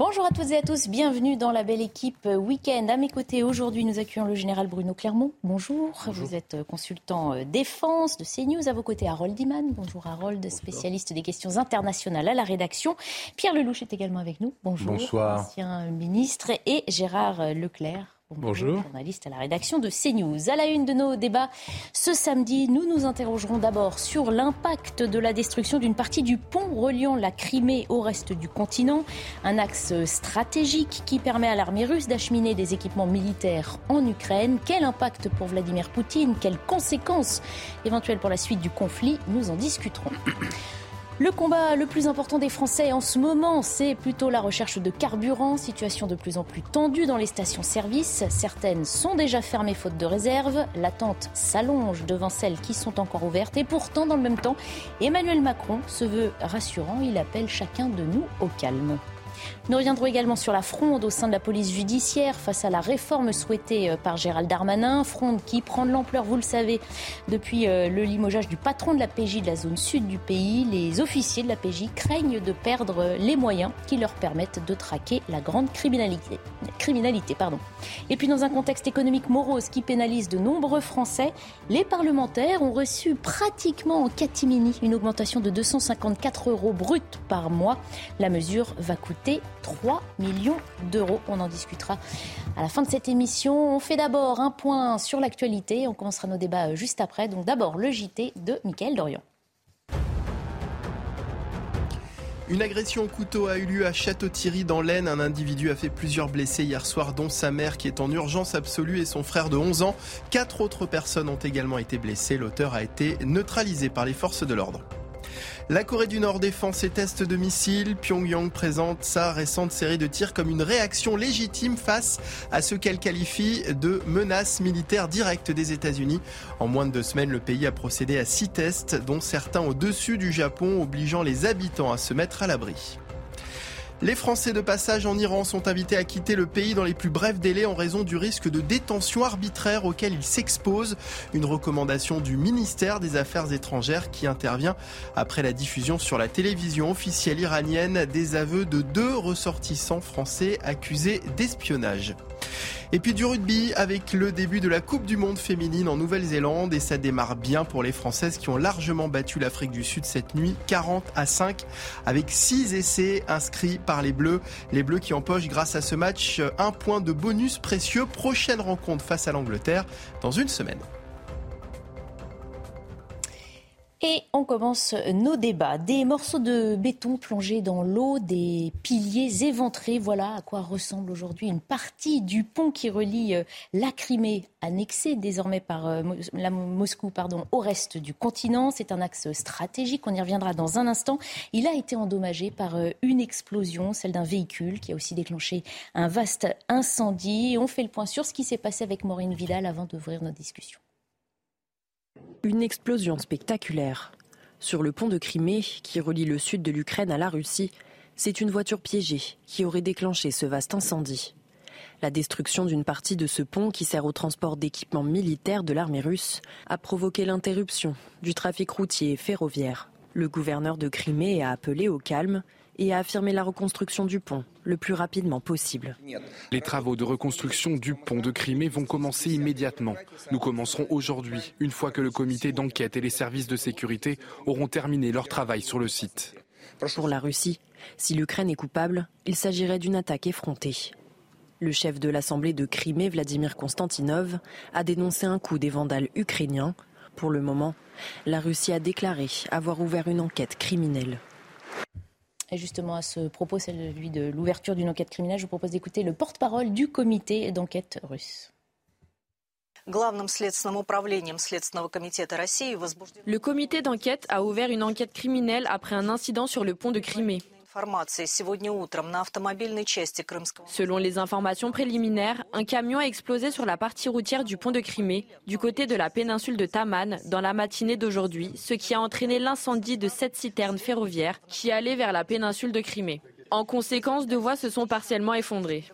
Bonjour à toutes et à tous, bienvenue dans la belle équipe week-end. À mes côtés aujourd'hui, nous accueillons le général Bruno Clermont. Bonjour. Vous êtes consultant euh, défense de CNews. À vos côtés, Harold Diman. Bonjour Harold, spécialiste des questions internationales à la rédaction. Pierre Lelouch est également avec nous. Bonjour. Bonsoir. Ancien ministre. Et Gérard Leclerc Bonjour. Journaliste à la rédaction de CNews. À la une de nos débats ce samedi, nous nous interrogerons d'abord sur l'impact de la destruction d'une partie du pont reliant la Crimée au reste du continent. Un axe stratégique qui permet à l'armée russe d'acheminer des équipements militaires en Ukraine. Quel impact pour Vladimir Poutine? Quelles conséquences éventuelles pour la suite du conflit? Nous en discuterons. Le combat le plus important des Français en ce moment, c'est plutôt la recherche de carburant, situation de plus en plus tendue dans les stations-service. Certaines sont déjà fermées faute de réserve. L'attente s'allonge devant celles qui sont encore ouvertes. Et pourtant, dans le même temps, Emmanuel Macron se veut rassurant. Il appelle chacun de nous au calme. Nous reviendrons également sur la fronde au sein de la police judiciaire face à la réforme souhaitée euh, par Gérald Darmanin. Fronde qui prend de l'ampleur, vous le savez, depuis euh, le limogeage du patron de la PJ de la zone sud du pays. Les officiers de la PJ craignent de perdre les moyens qui leur permettent de traquer la grande criminalité. criminalité pardon. Et puis dans un contexte économique morose qui pénalise de nombreux Français, les parlementaires ont reçu pratiquement en catimini une augmentation de 254 euros bruts par mois. La mesure va coûter 3 millions d'euros. On en discutera à la fin de cette émission. On fait d'abord un point sur l'actualité. On commencera nos débats juste après. Donc d'abord le JT de Mickaël Dorian. Une agression au couteau a eu lieu à Château-Thierry dans l'Aisne. Un individu a fait plusieurs blessés hier soir, dont sa mère qui est en urgence absolue et son frère de 11 ans. Quatre autres personnes ont également été blessées. L'auteur a été neutralisé par les forces de l'ordre. La Corée du Nord défend ses tests de missiles. Pyongyang présente sa récente série de tirs comme une réaction légitime face à ce qu'elle qualifie de menace militaire directe des États-Unis. En moins de deux semaines, le pays a procédé à six tests, dont certains au-dessus du Japon, obligeant les habitants à se mettre à l'abri. Les Français de passage en Iran sont invités à quitter le pays dans les plus brefs délais en raison du risque de détention arbitraire auquel ils s'exposent. Une recommandation du ministère des Affaires étrangères qui intervient après la diffusion sur la télévision officielle iranienne des aveux de deux ressortissants français accusés d'espionnage. Et puis du rugby avec le début de la Coupe du Monde féminine en Nouvelle-Zélande et ça démarre bien pour les Françaises qui ont largement battu l'Afrique du Sud cette nuit, 40 à 5 avec 6 essais inscrits par les Bleus. Les Bleus qui empochent grâce à ce match un point de bonus précieux. Prochaine rencontre face à l'Angleterre dans une semaine. Et on commence nos débats. Des morceaux de béton plongés dans l'eau, des piliers éventrés. Voilà à quoi ressemble aujourd'hui une partie du pont qui relie euh, la Crimée, annexée désormais par euh, la Moscou, au reste du continent. C'est un axe stratégique. On y reviendra dans un instant. Il a été endommagé par euh, une explosion, celle d'un véhicule qui a aussi déclenché un vaste incendie. On fait le point sur ce qui s'est passé avec Maureen Vidal avant d'ouvrir nos discussions. Une explosion spectaculaire. Sur le pont de Crimée, qui relie le sud de l'Ukraine à la Russie, c'est une voiture piégée qui aurait déclenché ce vaste incendie. La destruction d'une partie de ce pont qui sert au transport d'équipements militaires de l'armée russe a provoqué l'interruption du trafic routier et ferroviaire. Le gouverneur de Crimée a appelé au calme et a affirmé la reconstruction du pont le plus rapidement possible. Les travaux de reconstruction du pont de Crimée vont commencer immédiatement. Nous commencerons aujourd'hui, une fois que le comité d'enquête et les services de sécurité auront terminé leur travail sur le site. Pour la Russie, si l'Ukraine est coupable, il s'agirait d'une attaque effrontée. Le chef de l'Assemblée de Crimée, Vladimir Konstantinov, a dénoncé un coup des vandales ukrainiens. Pour le moment, la Russie a déclaré avoir ouvert une enquête criminelle. Et justement, à ce propos, celui de l'ouverture d'une enquête criminelle, je vous propose d'écouter le porte-parole du comité d'enquête russe. Le comité d'enquête a ouvert une enquête criminelle après un incident sur le pont de Crimée. Selon les informations préliminaires, un camion a explosé sur la partie routière du pont de Crimée, du côté de la péninsule de Taman, dans la matinée d'aujourd'hui, ce qui a entraîné l'incendie de sept citernes ferroviaires qui allaient vers la péninsule de Crimée. En conséquence, deux voies se sont partiellement effondrées.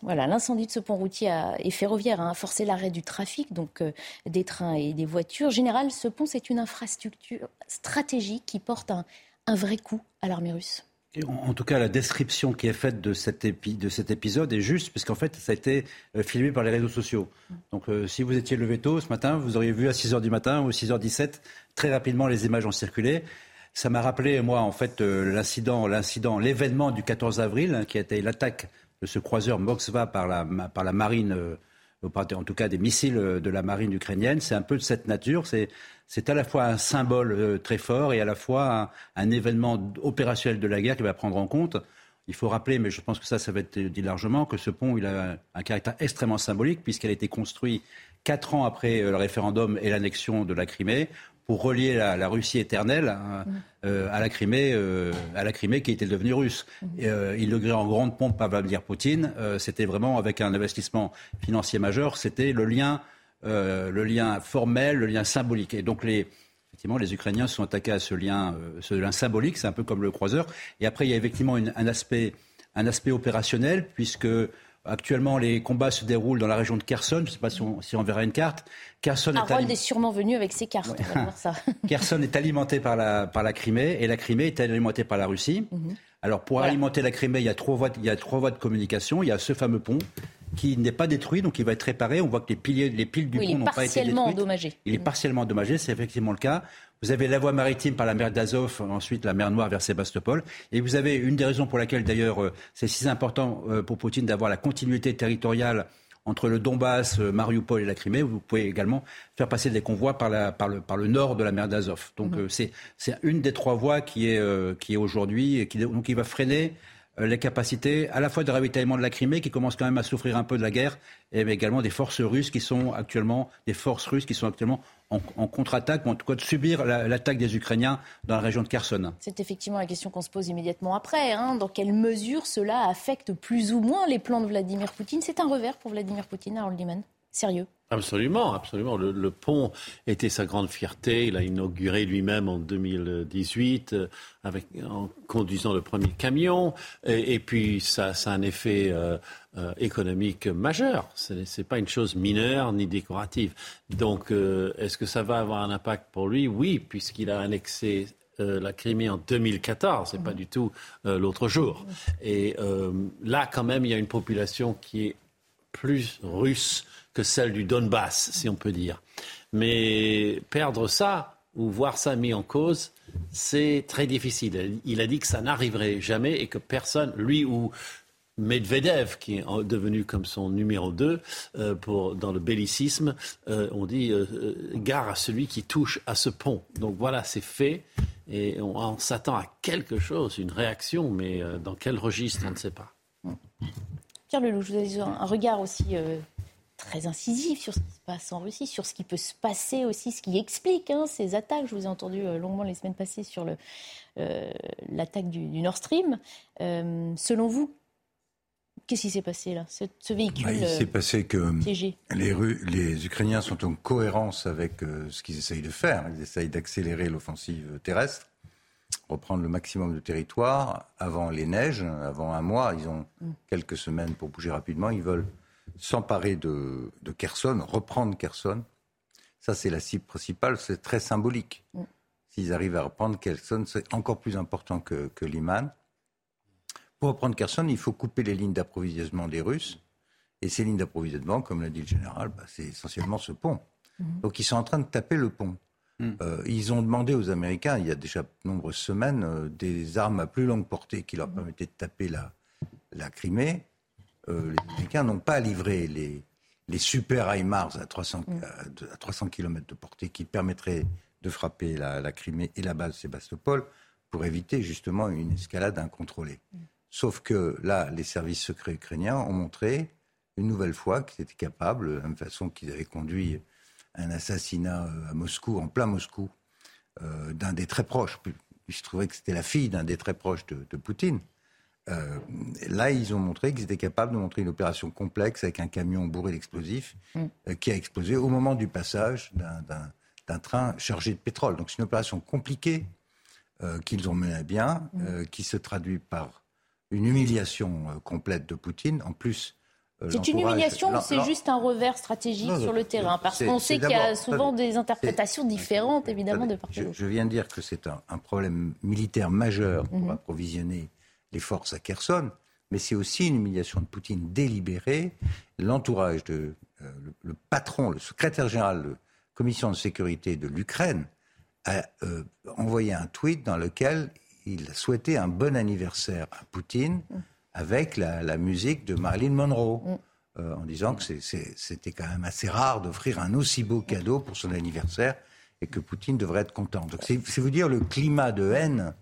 Voilà, l'incendie de ce pont routier et ferroviaire a forcé l'arrêt du trafic, donc euh, des trains et des voitures. Général, ce pont, c'est une infrastructure stratégique qui porte un, un vrai coup à l'armée russe en tout cas, la description qui est faite de cet, de cet épisode est juste, puisqu'en fait, ça a été euh, filmé par les réseaux sociaux. Donc, euh, si vous étiez levé tôt ce matin, vous auriez vu à 6h du matin ou 6h17, très rapidement, les images ont circulé. Ça m'a rappelé, moi, en fait, euh, l'incident, l'événement du 14 avril, hein, qui a été l'attaque de ce croiseur Moskva par la, marine, en tout cas des missiles de la marine ukrainienne. C'est un peu de cette nature. C'est à la fois un symbole euh, très fort et à la fois un, événement opérationnel de la guerre qui va prendre en compte. Il faut rappeler, mais je pense que ça, ça va être dit largement, que ce pont, il a un caractère extrêmement symbolique puisqu'il a été construit quatre ans après euh, le référendum et l'annexion de la Crimée pour relier la, Russie éternelle hein, mmh. euh, à la Crimée, à la Crimée qui était devenue russe. Mmh. il le en grande pompe par Vladimir Poutine. C'était vraiment avec un investissement financier majeur. C'était le lien euh, le lien formel, le lien symbolique. Et donc les, effectivement, les Ukrainiens sont attaqués à ce lien, euh, ce lien symbolique, c'est un peu comme le croiseur. Et après, il y a effectivement un, aspect, un aspect opérationnel, puisque Actuellement, les combats se déroulent dans la région de Kherson. Je ne sais pas si on, verra une carte. Kherson Harold est, est, sûrement venu avec ses cartes. ça. Kherson est alimenté par la, par la Crimée et la Crimée est alimentée par la Russie. Mhm. Alors pour alimenter la Crimée, il y, a trois voies, il y a trois voies de communication. Il y a ce fameux pont qui n'est pas détruit, donc il va être réparé. On voit que les, piliers, les piles du pont n'ont pas été détruites. Endommagé. Il est mm. partiellement endommagé, c'est effectivement le cas. Vous avez la voie maritime par la mer d'Azov, ensuite la mer Noire vers Sébastopol. Et vous avez une des raisons pour laquelle, d'ailleurs, euh, c'est si important euh, pour Poutine d'avoir la continuité territoriale entre le Donbass, euh, Mariupol et la Crimée. Vous pouvez également faire passer des convois par, la, par, le, par le nord de la mer d'Azov. Donc mm. c'est une des trois voies qui est, qui est aujourd'hui, qui, donc qui va freiner les capacités à la fois de ravitaillement de la Crimée qui commence quand même à souffrir un peu de la guerre, et également des forces russes qui sont actuellement des forces russes qui sont actuellement en, contre-attaque, ou en tout cas de subir l'attaque des Ukrainiens dans la région de Kherson. C'est effectivement la question qu'on se pose immédiatement après. Hein. Dans quelle mesure cela affecte plus ou moins les plans de Vladimir Poutine? C'est un revers pour Vladimir Poutine, Harold Liman Sérieux Absolument, absolument. Le, pont était sa grande fierté. Il a inauguré lui-même en 2018 euh, en conduisant le premier camion. Et, puis, ça, a un effet euh, euh, économique majeur. Ce n'est pas une chose mineure ni décorative. Donc, est-ce que ça va avoir un impact pour lui? Oui, puisqu'il a annexé la Crimée en 2014, c'est pas du tout l'autre jour. Et là, quand même, il y a une population qui est plus russe que celle du Donbass, si on peut dire. Mais perdre ça ou voir ça mis en cause, c'est très difficile. Il a dit que ça n'arriverait jamais et que personne, lui ou Medvedev, qui est devenu comme son numéro 2 euh, dans le bellicisme, euh, on dit euh, gare à celui qui touche à ce pont. Donc voilà, c'est fait et on, s'attend à quelque chose, une réaction, mais dans quel registre, on ne sait pas. Pierre Lelouch, vous avez un regard aussi très incisif sur ce qui se passe en Russie, sur ce qui peut se passer aussi, ce qui explique hein, ces attaques. Je vous ai entendu euh, longuement les semaines passées sur euh, l'attaque du, Nord Stream. Euh, selon vous, qu'est-ce qui s'est passé là? Ce, véhicule bah, Il s'est passé que Les, les, Ukrainiens sont en cohérence avec ce qu'ils essayent de faire. Ils essayent d'accélérer l'offensive terrestre reprendre le maximum de territoire avant les neiges, avant un mois. Ils ont mm. quelques semaines pour bouger rapidement. Ils veulent s'emparer de, de, Kherson, reprendre Kherson. Ça, c'est la cible principale, c'est très symbolique. Mm. S'ils arrivent à reprendre Kherson, c'est encore plus important que, que Liman. Pour reprendre Kherson, il faut couper les lignes d'approvisionnement des Russes. Et ces lignes d'approvisionnement, comme l'a dit le général, bah, c'est essentiellement ce pont. Mm. Donc ils sont en train de taper le pont. Mm. Euh, ils ont demandé aux Américains, il y a déjà de nombreuses semaines, euh, des armes à plus longue portée qui leur permettaient de taper la, la Crimée. Euh, les Américains n'ont pas livré les, les super HIMARS à 300, mm. à 300 km de portée qui permettraient de frapper la, Crimée et la base Sébastopol pour éviter justement une escalade incontrôlée. Mm. Sauf que là, les services secrets ukrainiens ont montré une nouvelle fois qu'ils étaient capables, de la même façon qu'ils avaient conduit un assassinat euh, à Moscou, en plein Moscou, euh, d'un des très proches. Il se trouvait que c'était la fille d'un des très proches de, de Poutine. Euh, là, ils ont montré qu'ils étaient capables de montrer une opération complexe avec un camion bourré d'explosifs mm. euh, qui a explosé au moment du passage d'un train chargé de pétrole. Donc c'est une opération compliquée euh, qu'ils ont menée à bien, mm. qui se traduit par une humiliation complète de Poutine. En plus, c'est une humiliation ou c'est juste un revers stratégique sur le terrain? Parce qu'on sait qu'il y a souvent des interprétations différentes, évidemment, de part je, je, viens de dire que c'est un, problème militaire majeur pour mm-hmm. approvisionner les forces à Kherson, mais c'est aussi une humiliation de Poutine délibérée. L'entourage de euh, le, patron, le secrétaire général de la commission de sécurité de l'Ukraine a euh, envoyé un tweet dans lequel il souhaitait un bon anniversaire à Poutine avec la, musique de Marilyn Monroe. Mm. Euh, en disant que c'était quand même assez rare d'offrir un aussi beau cadeau pour son anniversaire et que Poutine devrait être content. Donc c'est vous dire le climat de haine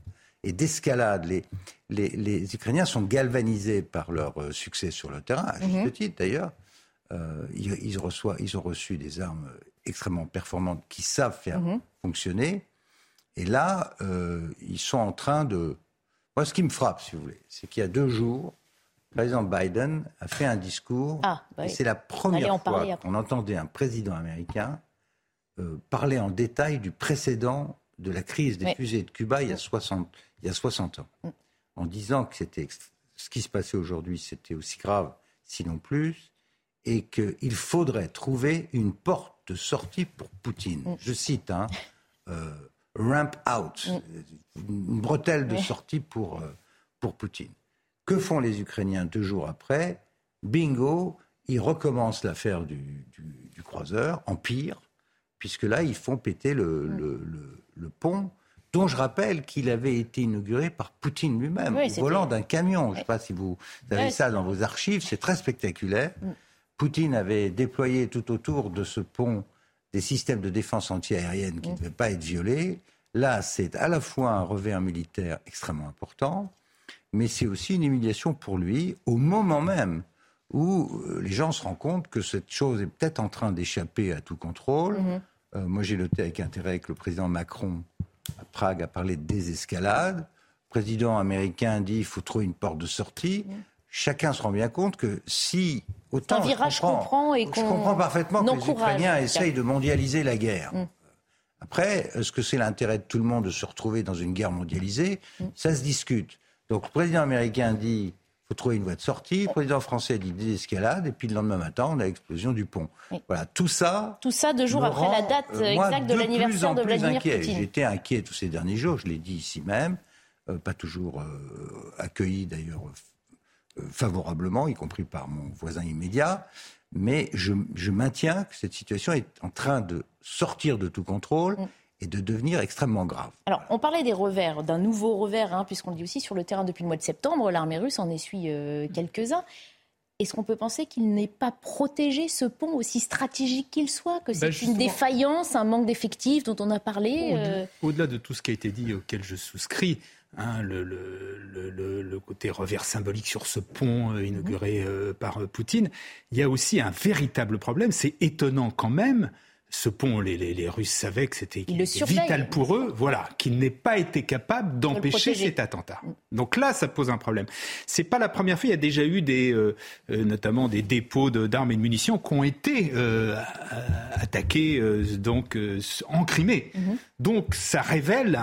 et d'escalade. Les, les, Ukrainiens sont galvanisés par leur euh, succès sur le terrain, à juste mhm. titre d'ailleurs. Euh, ils, reçoivent, ils ont reçu des armes extrêmement performantes qui savent faire mhm. fonctionner. Et là, ils sont en train de... Moi, ce qui me frappe, si vous voulez, c'est qu'il y a deux jours, le président Biden a fait un discours. Ah, bah et c'est la première fois qu'on entendait un président américain euh, parler en détail du précédent de la crise des fusées de Cuba il y a 60, il y a 60 ans. Mm. En disant que c'était ce qui se passait aujourd'hui, c'était aussi grave, sinon plus, et qu'il faudrait trouver une porte de sortie pour Poutine. Mm. Je cite, hein, euh, ramp out, mm. une bretelle de sortie pour, euh, pour Poutine. Que font les Ukrainiens deux jours après? Bingo, ils recommencent l'affaire du, croiseur, en pire, puisque là, ils font péter le, pont, dont je rappelle qu'il avait été inauguré par Poutine lui-même, au volant d'un camion. Je ne sais pas si vous avez ça dans vos archives, c'est très spectaculaire. Mm. Poutine avait déployé tout autour de ce pont des systèmes de défense antiaérienne qui ne mm. devaient pas être violés. Là, c'est à la fois un revers militaire extrêmement important, mais c'est aussi une humiliation pour lui au moment même où euh, les gens se rendent compte que cette chose est peut-être en train d'échapper à tout contrôle. Mhm. Euh, moi, j'ai noté avec intérêt que le président Macron à Prague a parlé de désescalade. Le président américain dit qu'il faut trouver une porte de sortie. Chacun se rend bien compte que si autant un virage je comprends, et je comprends parfaitement que les Ukrainiens essayent de mondialiser la guerre. Mhm. Après, est-ce que c'est l'intérêt de tout le monde de se retrouver dans une guerre mondialisée? Ça se discute. Donc le président américain dit faut trouver une voie de sortie. Le président français dit désescalade. Et puis le lendemain matin, on a l'explosion du pont. Voilà, tout ça. Tout ça deux jours après la date euh, exacte de, l'anniversaire de Vladimir inquiet. Poutine. J'étais inquiet tous ces derniers jours, je l'ai dit ici même. Euh, pas toujours euh, accueilli d'ailleurs favorablement, y compris par mon voisin immédiat. Mais je, je, maintiens que cette situation est en train de sortir de tout contrôle. Mm et de devenir extrêmement grave. Alors, on parlait des revers, d'un nouveau revers, hein, puisqu'on le dit aussi sur le terrain depuis le mois de septembre, l'armée russe en essuie euh, quelques-uns. Est-ce qu'on peut penser qu'il n'est pas protégé, ce pont, aussi stratégique qu'il soit, que c'est ben, une défaillance, un manque d'effectifs dont on a parlé euh Au-delà de tout ce qui a été dit, auquel je souscris, hein, le, le, côté revers symbolique sur ce pont euh, inauguré par Poutine, il y a aussi un véritable problème. C'est étonnant quand même ce pont, les, Russes savaient que c'était vital pour eux, voilà, qu'il n'ait pas été capable d'empêcher cet attentat. Mm. Donc là, ça pose un problème. C'est pas la première fois. Il y a déjà eu des, euh, euh, notamment des dépôts d'armes et de munitions qui ont été euh, attaqués donc en Crimée. Mm-hmm. Donc ça révèle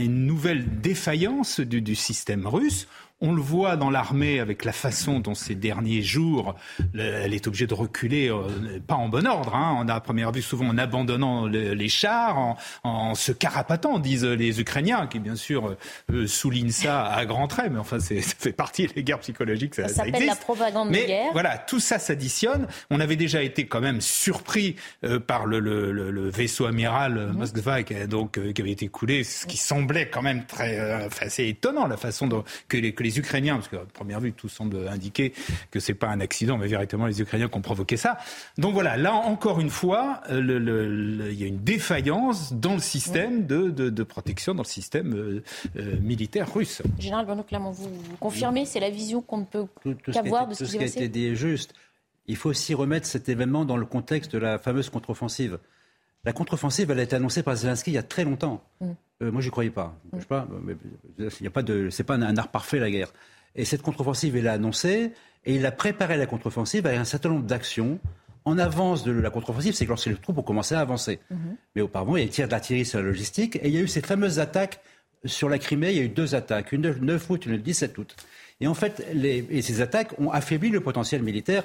une nouvelle défaillance du système russe. On le voit dans l'armée avec la façon dont ces derniers jours, elle est obligée de reculer, euh, pas en bon ordre. Hein. On a à première vue souvent en abandonnant les chars, en, se carapatant, disent les Ukrainiens, qui bien sûr euh, soulignent ça à grands traits, mais enfin ça fait partie des guerres psychologiques. Ça, ça s'appelle la propagande mais de guerre. Voilà, tout ça s'additionne. On avait déjà été quand même surpris euh, par le, vaisseau amiral mmh. Moskva qui, donc, qui avait été coulé, ce qui semblait quand même très assez étonnant la façon dont que les, que les les Ukrainiens, parce qu'à première vue, tout semble indiquer que c'est pas un accident, mais véritablement les Ukrainiens qui ont provoqué ça. Donc voilà, là encore une fois, euh, il y a une défaillance dans le système de, protection, dans le système euh, euh, militaire russe. Général Benoît Clermont, vous, confirmez, c'est la vision qu'on ne peut qu'avoir de ce qui, a été dit est juste. Il faut aussi remettre cet événement dans le contexte de la fameuse contre-offensive. La contre-offensive, elle a été annoncée par Zelensky il y a très longtemps. Mm. Euh, moi, j'y croyais pas. Mm. Je pas, mais y a pas de, c'est pas un, art parfait la guerre. Et cette contre-offensive, il l'a annoncée et il a préparé la contre-offensive avec un certain nombre d'actions en avance de la contre-offensive, c'est que lorsque les troupes ont commencé à avancer. Mm-hmm. Mais auparavant, il y a eu tir d'artillerie sur la logistique et il y a eu ces fameuses attaques sur la Crimée. Il y a eu deux attaques, une le 9 août, une le 17 août. Et en fait, les, et ces attaques ont affaibli le potentiel militaire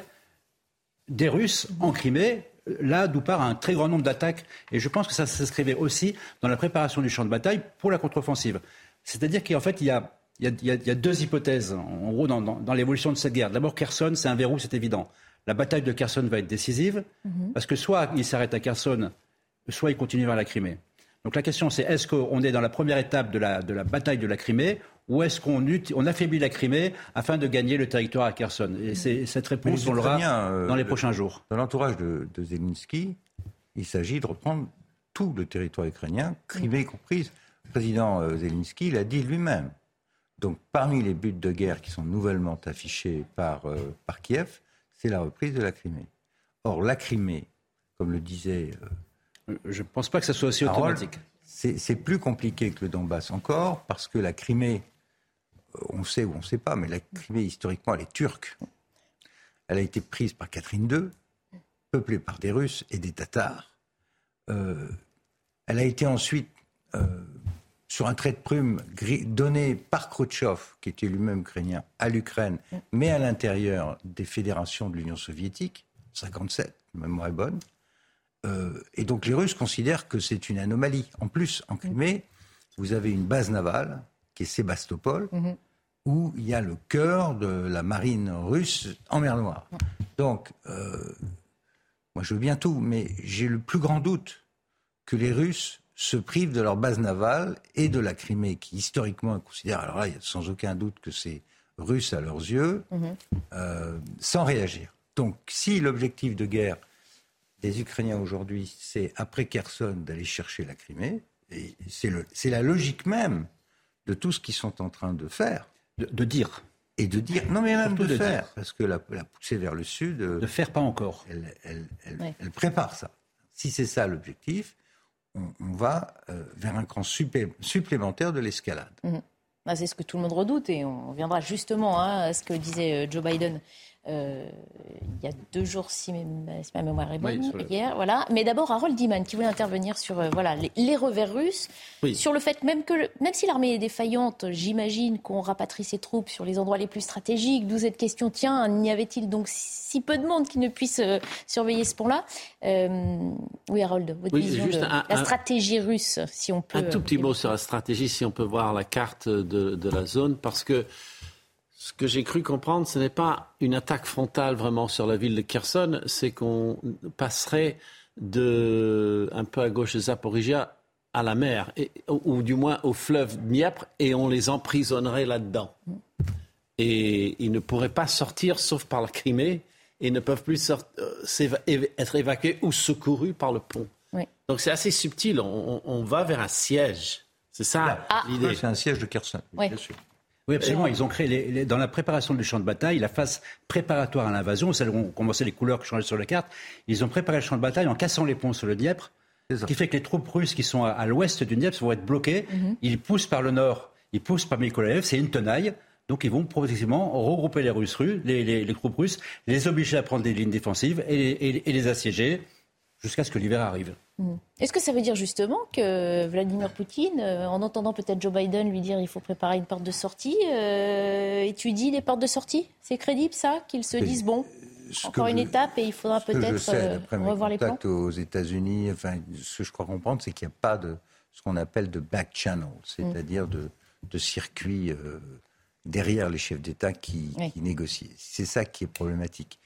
des Russes en Crimée là d'où part un très grand nombre d'attaques. Et je pense que ça s'inscrivait aussi dans la préparation du champ de bataille pour la contre-offensive. C'est-à-dire qu'en fait, il y a il y, a, deux hypothèses, en gros, dans, l'évolution de cette guerre. D'abord, Kherson, c'est un verrou, c'est évident. La bataille de Kherson va être décisive, mhm. parce que soit il s'arrête à Kherson, soit il continue vers la Crimée. Donc la question, c'est est-ce qu'on est dans la première étape de la, bataille de la Crimée, ou est-ce qu'on on affaiblit la Crimée afin de gagner le territoire à Kherson Et cette réponse, on l'aura euh, dans les prochains jours. Dans l'entourage de, de Zelensky, il s'agit de reprendre tout le territoire ukrainien, Crimée comprise. Le président euh, Zelensky l'a dit lui-même. Donc parmi les buts de guerre qui sont nouvellement affichés par, euh, par Kiev, c'est la reprise de la Crimée. Or, la Crimée, comme le disait... Je ne pense pas que ça soit aussi automatique. C'est plus compliqué que le Donbass encore, parce que la Crimée, on sait ou on ne sait pas, mais la Crimée, historiquement, elle est turque. Elle a été prise par Catherine II, peuplée par des Russes et des Tatars. Euh, elle a été ensuite, euh, sur un trait de plume, donné par Khrouchtchev, qui était lui-même ukrainien, à l'Ukraine, mais à l'intérieur des fédérations de l'Union soviétique, 57, ma mémoire est bonne. Euh, et donc les Russes considèrent que c'est une anomalie. En plus, en Crimée, vous avez une base navale qui est Sébastopol, mhm. où il y a le cœur de la marine russe en mer Noire. Donc, moi je veux bien tout, mais j'ai le plus grand doute que les Russes se privent de leur base navale et de la Crimée, qui historiquement considère, alors là, il y a sans aucun doute que c'est russe à leurs yeux, mhm. euh, sans réagir. Donc, si l'objectif de guerre des Ukrainiens aujourd'hui, c'est après Kherson d'aller chercher la Crimée, et c'est la logique même de tout ce qu'ils sont en train de faire. De, dire. Et de dire, non mais même de, faire, parce que la, la poussée vers le sud... De faire pas encore. elle prépare ça. Si c'est ça l'objectif, on, va euh, vers un cran supplémentaire de l'escalade. Mhm. Bah, c'est ce que tout le monde redoute et on viendra justement hein, à ce que disait euh, Joe Biden euh, il y a deux jours, si, ma mémoire est bonne, hier. Voilà. Mais d'abord, Harold Diman qui voulait intervenir sur euh, voilà, les, revers russes, sur le fait même que, même si l'armée est défaillante, j'imagine qu'on rapatrie ses troupes sur les endroits les plus stratégiques. D'où cette question tiens, n'y avait-il donc si peu de monde qui ne puisse euh, surveiller ce pont-là? Oui, Harold, votre vision de la stratégie russe, si on peut. Un tout petit mot sur la stratégie, si on peut voir la carte de, de la zone, parce que ce que j'ai cru comprendre, ce n'est pas une attaque frontale vraiment sur la ville de Kherson, c'est qu'on passerait de un peu à gauche de Zaporizhia à la mer, ou, du moins au fleuve Dniepr, et on les emprisonnerait là-dedans. Et ils ne pourraient pas sortir sauf par la Crimée, et ne peuvent plus euh, être évacués ou secourus par le pont. Donc c'est assez subtil, on, va vers un siège. C'est ça ah. l'idée. C'est un siège de Kherson, bien sûr. Oui, absolument. Ils ont créé, les, dans la préparation du champ de bataille, la phase préparatoire à l'invasion, celle où on commençait les couleurs qui changeaient sur la carte, ils ont préparé le champ de bataille en cassant les ponts sur le Dniepr, ce qui fait que les troupes russes qui sont à, l'ouest du Dniepr vont être bloquées. Mhm. Ils poussent par le nord, ils poussent par Mykolaiv, c'est une tenaille. Donc ils vont progressivement regrouper les, Russes, les, les, troupes russes, les obliger à prendre des lignes défensives et, et les assiéger jusqu'à ce que l'hiver arrive. Mm. Est-ce que ça veut dire justement que Vladimir Poutine, euh, en entendant peut-être Joe Biden lui dire il faut préparer une porte de sortie, euh, étudie les portes de sortie C'est crédible ça Qu'ils se disent bon, encore une étape et il faudra peut-être euh, revoir les plans aux États-Unis, enfin, ce que je crois comprendre, c'est qu'il n'y a pas de ce qu'on appelle de back channel, c'est-à-dire de, de, circuit derrière les chefs d'État qui, qui négocient. C'est ça qui est problématique.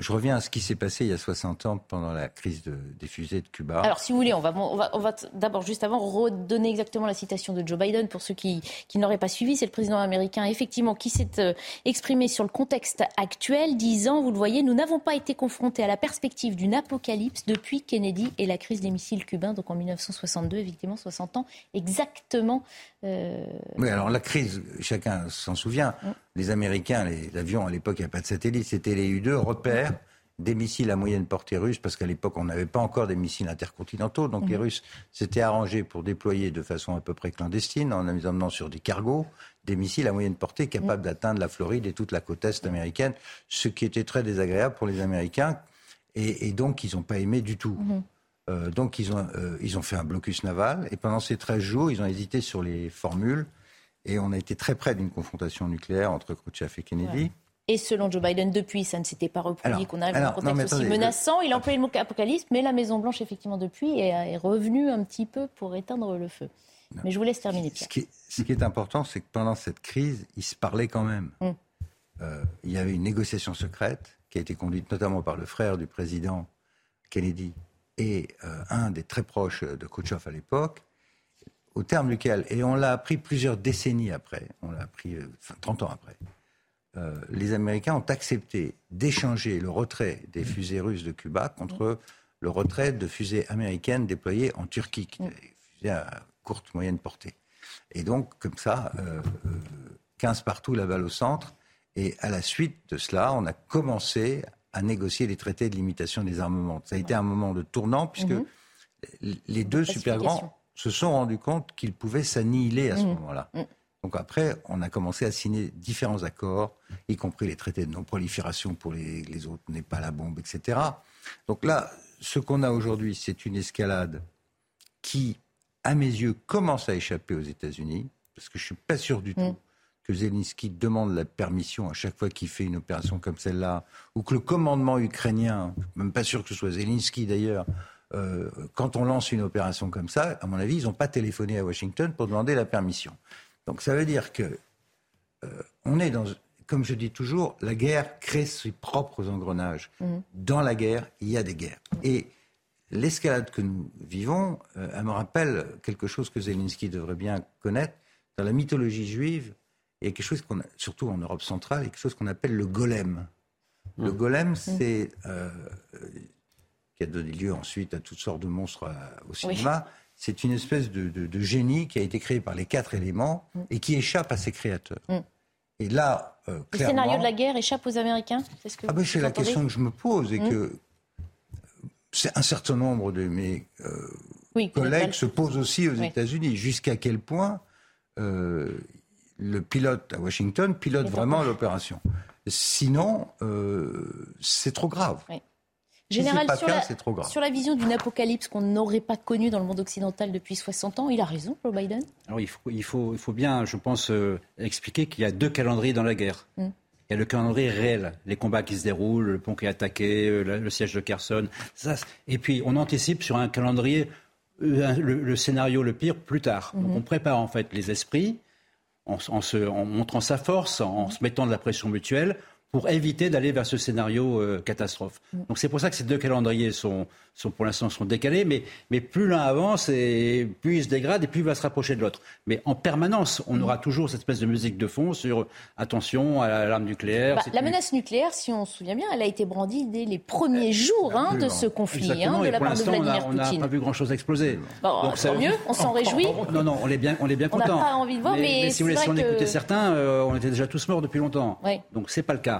Je reviens à ce qui s'est passé il y a 60 ans pendant la crise des fusées de Cuba. Alors, si vous voulez, on va, d'abord, juste avant, redonner exactement la citation de Joe Biden pour ceux qui, qui n'auraient pas suivi. C'est le président américain, effectivement, qui s'est euh, exprimé sur le contexte actuel, disant, vous le voyez, nous n'avons pas été confrontés à la perspective d'une apocalypse depuis Kennedy et la crise des missiles cubains, donc en 1962, effectivement, 60 ans, exactement. Euh... Oui, alors la crise, chacun s'en souvient. Mm les Américains, les avions, à l'époque, il n'y avait pas de satellite, c'était les U-2, repèrent des missiles à moyenne portée russes, parce qu'à l'époque, on n'avait pas encore des missiles intercontinentaux. Donc les mhm. Russes s'étaient arrangés pour déployer de façon à peu près clandestine, en les emmenant sur des cargos, des missiles à moyenne portée capables mhm. d'atteindre la Floride et toute la côte est américaine, ce qui était très désagréable pour les Américains. Et, donc, ils n'ont pas aimé du tout. Mhm. Euh, donc, ils ont, euh, ils ont fait un blocus naval. Et pendant ces 13 jours, ils ont hésité sur les formules. Et on a été très près d'une confrontation nucléaire entre Khrouchtchev et Kennedy. Et selon Joe Biden, depuis, ça ne s'était pas reproduit, qu'on avait un contexte aussi menaçant. Il a employé le mot apocalypse, mais la Maison-Blanche, effectivement, depuis, est, est revenue un petit peu pour éteindre le feu. Mais je vous laisse terminer, Pierre. Ce qui est, important, c'est que pendant cette crise, ils se parlaient quand même. Mm. Euh, il y avait une négociation secrète qui a été conduite notamment par le frère du président Kennedy et euh, un des très proches de Khrouchtchev à l'époque, au terme duquel, et on l'a appris plusieurs décennies après, on l'a appris 30 ans après, les Américains ont accepté d'échanger le retrait des fusées russes de Cuba contre le retrait de fusées américaines déployées en Turquie, fusées à courte, moyenne portée. Et donc, comme ça, 15 euh, partout, la balle au centre. Et à la suite de cela, on a commencé à négocier les traités de limitation des armements. Ça a été un moment de tournant, puisque mhm. les deux super grands se sont rendus compte qu'ils pouvaient s'annihiler à ce mhm. moment-là. Mhm. Donc après, on a commencé à signer différents accords, y compris les traités de non-prolifération pour les, les autres, n'est pas la bombe, etc. Donc là, ce qu'on a aujourd'hui, c'est une escalade qui, à mes yeux, commence à échapper aux États-Unis, parce que je ne suis pas sûr du mm. Que Zelensky demande la permission à chaque fois qu'il fait une opération comme celle-là, ou que le commandement ukrainien, même pas sûr que ce soit Zelensky d'ailleurs, euh, quand on lance une opération comme ça, à mon avis, ils n'ont pas téléphoné à Washington pour demander la permission. Donc ça veut dire que euh, on est dans, comme je dis toujours, la guerre crée ses propres engrenages. Mmh. Dans la guerre, il y a des guerres. Et l'escalade que nous vivons, euh, elle me rappelle quelque chose que Zelensky devrait bien connaître. Dans la mythologie juive, il y a quelque chose qu'on a, surtout en Europe centrale, il y a quelque chose qu'on appelle le golem. Le mmh. golem, mmh. c'est euh, qui a donné lieu ensuite à toutes sortes de monstres au cinéma. C'est une espèce de, de, génie qui a été créé par les quatre éléments et qui échappe à ses créateurs. Et là, euh, le scénario de la guerre échappe aux Américains C'est ah ben, la question que je me pose et que c'est un certain nombre de mes euh, collègues se posent aussi aux États-Unis. Jusqu'à quel point euh, le pilote à Washington pilote vraiment l'opération Sinon, c'est trop grave. Général, sur, la, sur la vision d'une apocalypse qu'on n'aurait pas connue dans le monde occidental depuis 60 ans, il a raison, Joe Biden? Alors, il, faut, il, faut, il faut bien, je pense, euh, expliquer qu'il y a deux calendriers dans la guerre. Mm. Il y a le calendrier réel, les combats qui se déroulent, le pont qui est attaqué, euh, le, siège de Kherson. Ça, et puis, on anticipe sur un calendrier euh, le, scénario le pire plus tard. Donc, mm-hmm. on prépare en fait les esprits en, se, en montrant sa force, en se mettant de la pression mutuelle pour éviter d'aller vers ce scénario euh, catastrophe. Mm. Donc c'est pour ça que ces deux calendriers sont, sont pour l'instant sont décalés, mais, mais plus l'un avance et plus il se dégrade et plus il va se rapprocher de l'autre. Mais en permanence, on aura toujours cette espèce de musique de fond sur attention à l'arme nucléaire. Bah, la menace nucléaire, si on se souvient bien, elle a été brandie dès les premiers jours hein, de ce conflit, hein, de la part de Vladimir on Poutine. On n'a pas vu grand-chose exploser. Donc, tant mieux, on s'en réjouit. Non, non, on est bien, on est bien content. On n'a pas envie de voir, mais, mais, si vous voulez, si on écoutait certains, euh, on était déjà tous morts depuis longtemps. Donc c'est pas le cas.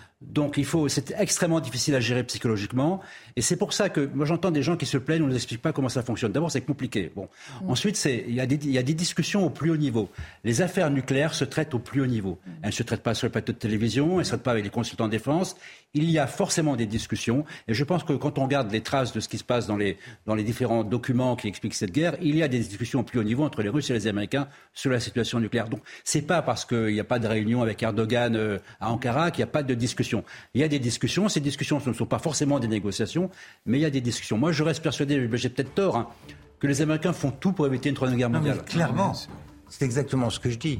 Donc il faut, c'est extrêmement difficile à gérer psychologiquement. Et c'est pour ça que moi j'entends des gens qui se plaignent, on ne nous explique pas comment ça fonctionne. D'abord c'est compliqué. Bon. Mm. Ensuite c'est, il y, a des, il y a des discussions au plus haut niveau. Les affaires nucléaires se traitent au plus haut niveau. Mm. Elles ne se traitent pas sur le plateau de télévision, elles ne se traitent pas avec les consultants de défense. Il y a forcément des discussions. Et je pense que quand on regarde les traces de ce qui se passe dans les, dans les différents documents qui expliquent cette guerre, il y a des discussions au plus haut niveau entre les Russes et les Américains sur la situation nucléaire. Donc c'est pas parce qu'il n'y a pas de réunion avec Erdogan euh, à Ankara qu'il n'y a pas de discussion. Il y a des discussions. Ces discussions ce ne sont pas forcément des négociations, mais il y a des discussions. Moi, je reste persuadé, j'ai peut-être tort, hein, que les Américains font tout pour éviter une troisième guerre mondiale. clairement, c'est exactement ce que je dis.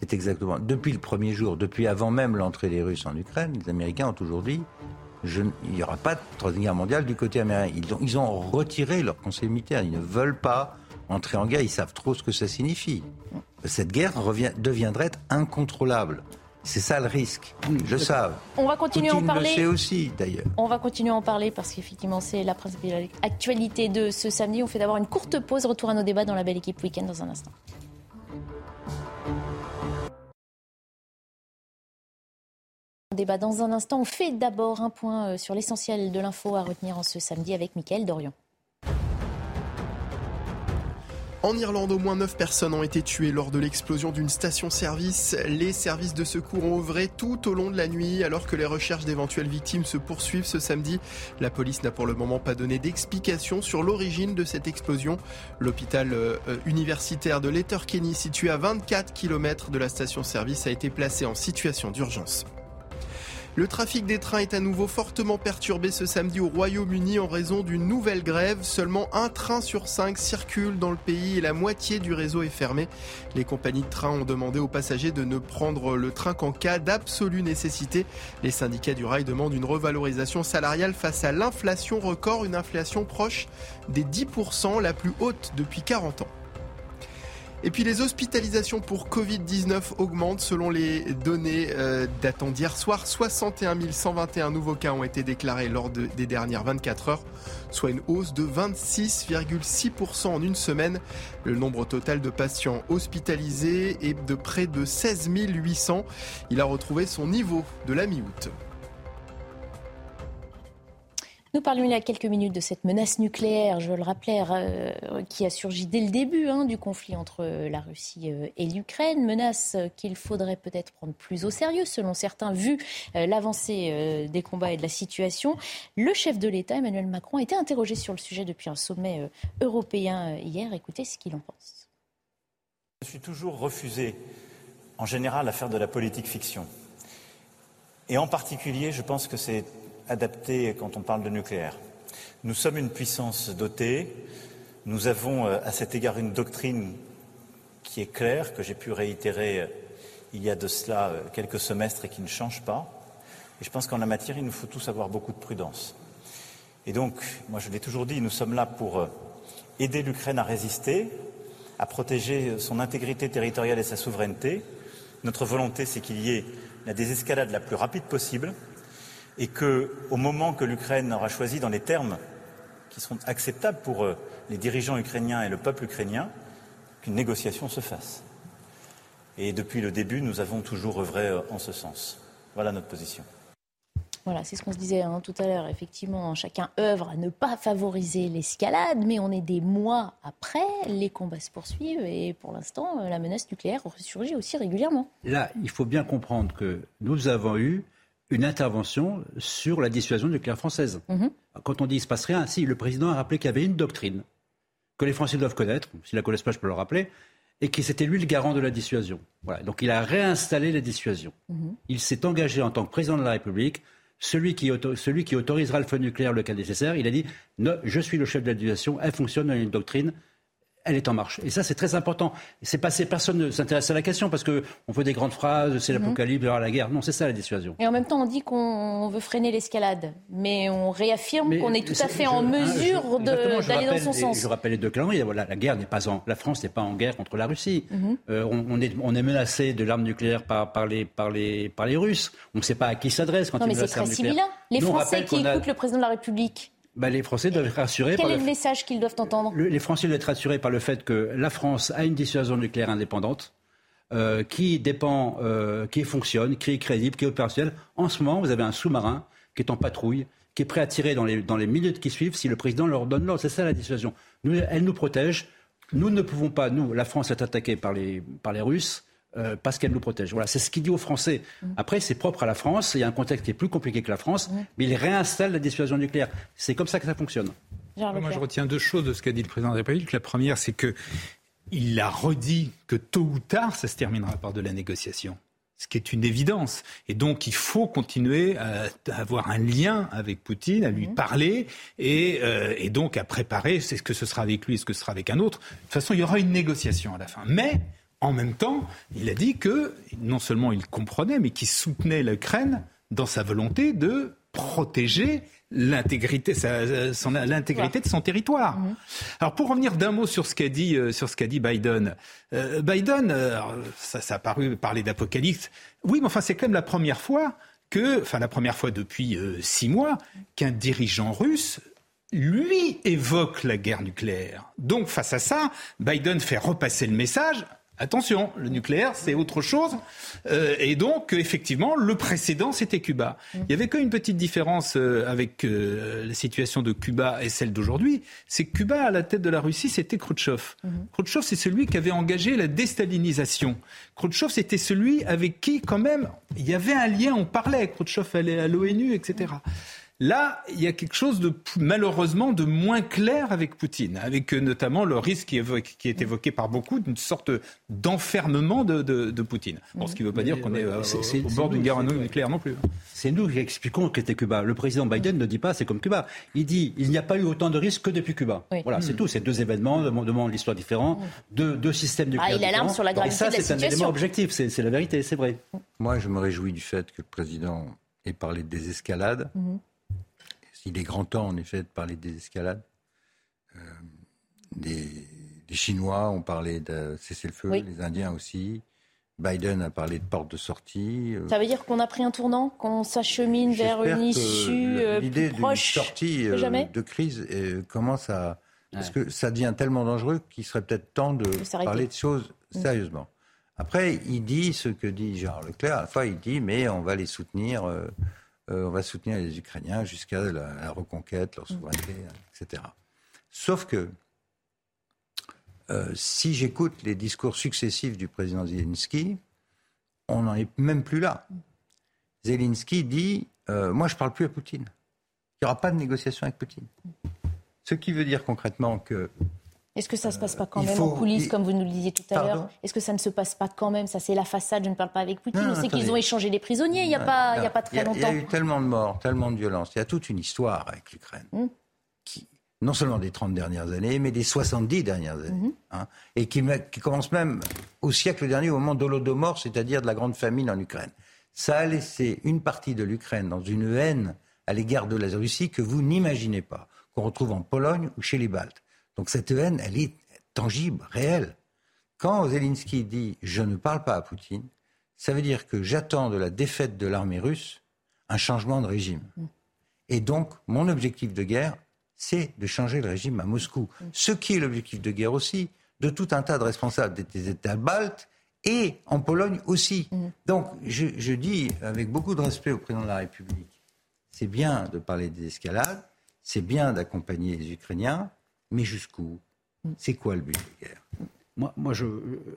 C'est exactement. Depuis le premier jour, depuis avant même l'entrée des Russes en Ukraine, les Américains ont toujours dit il n'y aura pas de troisième guerre mondiale du côté américain. Ils ont, ils ont retiré leur conseil militaire. Ils ne veulent pas entrer en guerre. Ils savent trop ce que ça signifie. Cette guerre revient, deviendrait incontrôlable. C'est ça le risque. Je sais. On va continuer à en parler. le sait aussi, d'ailleurs. On va continuer à en parler parce qu'effectivement, c'est la principale actualité de ce samedi. On fait d'abord une courte pause. Retour à nos débats dans la belle équipe week-end dans un instant. Débat dans un instant. On fait d'abord un point euh, sur l'essentiel de l'info à retenir en ce samedi avec Mickaël Dorian. En Irlande, au moins 9 personnes ont été tuées lors de l'explosion d'une station-service. Les services de secours ont œuvré tout au long de la nuit alors que les recherches d'éventuelles victimes se poursuivent ce samedi. La police n'a pour le moment pas donné d'explication sur l'origine de cette explosion. L'hôpital euh, universitaire de Letterkenny, situé à 24 km de la station-service, a été placé en situation d'urgence. Le trafic des trains est à nouveau fortement perturbé ce samedi au Royaume-Uni en raison d'une nouvelle grève. Seulement un train sur cinq circule dans le pays et la moitié du réseau est fermé. Les compagnies de train ont demandé aux passagers de ne prendre le train qu'en cas d'absolue nécessité. Les syndicats du rail demandent une revalorisation salariale face à l'inflation record, une inflation proche des 10%, la plus haute depuis 40 ans. Et puis les hospitalisations pour Covid-19 augmentent selon les données euh, datant d'hier soir. 61 121 nouveaux cas ont été déclarés lors des dernières 24 heures, soit une hausse de 26,6% en une semaine. Le nombre total de patients hospitalisés est de près de 16 800. Il a retrouvé son niveau de la mi-août. Nous parlions il y a quelques minutes de cette menace nucléaire, je le rappelais, euh, qui a surgi dès le début hein, du conflit entre la Russie euh, et l'Ukraine. Menace qu'il faudrait peut-être prendre plus au sérieux, selon certains, vu euh, l'avancée des combats et de la situation. Le chef de l'État, Emmanuel Macron, a été interrogé sur le sujet depuis un sommet européen hier. Écoutez ce qu'il en pense. Je suis toujours refusé, en général, à faire de la politique fiction. Et en particulier, je pense que c'est adapté quand on parle de nucléaire. Nous sommes une puissance dotée. Nous avons euh, à cet égard une doctrine qui est claire, que j'ai pu réitérer euh, il y a de cela euh, quelques semestres et qui ne change pas. Et je pense qu'en la matière, il nous faut tous avoir beaucoup de prudence. Et donc, moi je l'ai toujours dit, nous sommes là pour aider l'Ukraine à résister, à protéger son intégrité territoriale et sa souveraineté. Notre volonté, c'est qu'il y ait la désescalade la plus rapide possible, et qu'au moment que l'Ukraine aura choisi dans les termes qui seront acceptables pour euh, les dirigeants ukrainiens et le peuple ukrainien, qu'une négociation se fasse. Et depuis le début, nous avons toujours œuvré euh, en ce sens. Voilà notre position. Voilà, c'est ce qu'on se disait hein, tout à l'heure. Effectivement, chacun œuvre à ne pas favoriser l'escalade, mais on est des mois après, les combats se poursuivent et pour l'instant, euh, la menace nucléaire ressurgit aussi régulièrement. Là, il faut bien comprendre que nous avons eu une intervention sur la dissuasion nucléaire française. Mhm. Quand on dit il ne se passe rien, si, le président a rappelé qu'il y avait une doctrine que les Français doivent connaître, s'ils ne la connaissent pas, je peux le rappeler, et que c'était lui le garant de la dissuasion. Voilà. Donc il a réinstallé la dissuasion. Mhm. Il s'est engagé en tant que président de la République, celui qui, celui qui autorisera le feu nucléaire le cas nécessaire, il a dit je suis le chef de la dissuasion, elle fonctionne, a une doctrine, elle est en marche. Et ça, c'est très important. C'est passé, personne ne s'intéresse à la question parce que on fait des grandes phrases, c'est mhm. l'apocalypse, la guerre. Non, c'est ça la dissuasion. Et en même temps, on dit qu'on veut freiner l'escalade, mais on réaffirme qu'on est tout à fait en mesure d'aller dans son sens. Je rappelle les deux calendriers. Voilà, la guerre n'est pas en, la France n'est pas en guerre contre la Russie. Mhm. Euh, on, est, on est menacé de l'arme nucléaire par, par, les, par, les, par les Russes. On ne sait pas à qui s'adresse quand non, mais c'est très similaire. Les Français qui écoutent le président de la République bah, les Français doivent être rassurés. Quel est le, message qu'ils doivent entendre Les Français doivent être rassurés par le fait que la France a une dissuasion nucléaire indépendante. Euh, qui dépend, euh, qui fonctionne, qui est crédible, qui est opérationnel. En ce moment, vous avez un sous-marin qui est en patrouille, qui est prêt à tirer dans les, dans les minutes qui suivent si le président leur donne l'ordre. C'est ça la dissuasion. Nous, elle nous protège. Nous ne pouvons pas, nous, la France est attaquée par les, par les Russes. Euh, parce qu'elle nous protège. Voilà, c'est ce qu'il dit aux Français. Mm. Après, c'est propre à la France. Il y a un contexte qui est plus compliqué que la France, mm. mais il réinstalle la dissuasion nucléaire. C'est comme ça que ça fonctionne. Moi, je retiens deux choses de ce qu'a dit le président de la République. La première, c'est que il a redit que tôt ou tard, ça se terminera par de la négociation ce qui est une évidence. Et donc, il faut continuer à, avoir un lien avec Poutine, à lui mm. parler, et, euh, et, donc à préparer, c'est ce que ce sera avec lui, ce que ce sera avec un autre. De toute façon, il y aura une négociation à la fin. Mais en même temps, il a dit que non seulement il comprenait, mais qu'il soutenait l'Ukraine dans sa volonté de protéger l'intégrité, l'intégrité de son territoire. Alors pour revenir d'un mot sur ce qu'a dit, euh, sur ce qu'a dit Biden, euh, Biden, euh, ça, ça a paru parler d'apocalypse. Oui, mais enfin c'est quand même la première fois que, enfin la première fois depuis six mois, qu'un dirigeant russe lui évoque la guerre nucléaire. Donc face à ça, Biden fait repasser le message Attention, le nucléaire, c'est autre chose. Euh, et donc, effectivement, le précédent, c'était Cuba. Il y avait qu'une petite différence euh, avec euh, la situation de Cuba et celle d'aujourd'hui. C'est que Cuba, à la tête de la Russie, c'était Khrouchtchev. Mm-hmm. Khrouchtchev, c'est celui qui avait engagé la déstalinisation. Khrouchtchev, c'était celui avec qui, quand même, il y avait un lien, on parlait. Khrouchtchev allait à l'ONU, etc. Là, il y a quelque chose de malheureusement de moins clair avec Poutine, avec euh, notamment le risque qui, est évoqué par beaucoup d'une sorte d'enfermement de, Poutine. ce qui ne veut pas dire qu'on est, au bord d'une guerre nucléaire non plus. C'est nous qui expliquons qu'était Cuba. Le président Biden ne dit pas c'est comme Cuba. Il dit il n'y a pas eu autant de risques que depuis Cuba. Voilà, c'est mm. tout. C'est deux événements, deux mondes d'histoire différents, deux, deux systèmes nucléaires. Ah, il alarme sur la gravité Et ça, c'est un élément objectif. C'est la vérité, c'est vrai. Moi, je me réjouis du fait que le président ait parlé de désescalade. Mm-hmm. Il est grand temps, en effet, de parler des escalades. Euh, les, Chinois ont parlé de cesser le feu, les Indiens aussi. Biden a parlé de porte de sortie. Euh. Ça veut dire qu'on a pris un tournant, qu'on s'achemine vers une issue euh, L'idée d'une sortie de crise commence à... Parce que ça devient tellement dangereux qu'il serait peut-être temps de, parler de choses mm. sérieusement. Après, il dit ce que dit Gérard Leclerc. À la fois, il dit, mais on va les soutenir euh, on va soutenir les Ukrainiens jusqu'à la, reconquête, leur souveraineté, etc. Sauf que euh, si j'écoute les discours successifs du président Zelensky, on n'en est même plus là. Zelensky dit euh, Moi, je ne parle plus à Poutine. Il n'y aura pas de négociation avec Poutine. Ce qui veut dire concrètement que est-ce que ça ne se passe pas quand même en coulisses, comme vous nous le disiez tout à l'heure? Est-ce que ça ne se passe pas quand même? Ça, c'est la façade, je ne parle pas avec Poutine. on sait qu'ils ont échangé les prisonniers il n'y a, pas, a pas très longtemps. Il y a eu tellement de morts, tellement de violences. Il y a toute une histoire avec l'Ukraine. Hmm. Qui, non seulement des 30 dernières années, mais des 70 dernières années. Hmm. Hein, et qui, qui, commence même au siècle dernier, au moment d'Holodomor, c'est-à-dire de la grande famine en Ukraine. Ça a laissé une partie de l'Ukraine dans une haine à l'égard de la Russie que vous n'imaginez pas, qu'on retrouve en Pologne ou chez les Baltes. Donc cette haine, elle est tangible, réel. Quand Zelensky dit je ne parle pas à Poutine, ça veut dire que j'attends de la défaite de l'armée russe un changement de régime. Et donc, mon objectif de guerre, c'est de changer le régime à Moscou. Ce qui est l'objectif de guerre aussi de tout un tas de responsables des États baltes et en Pologne aussi. Donc, je, je dis avec beaucoup de respect au président de la République, c'est bien de parler des escalades, c'est bien d'accompagner les Ukrainiens, mais jusqu'où? C'est quoi le but de guerre moi, moi, je.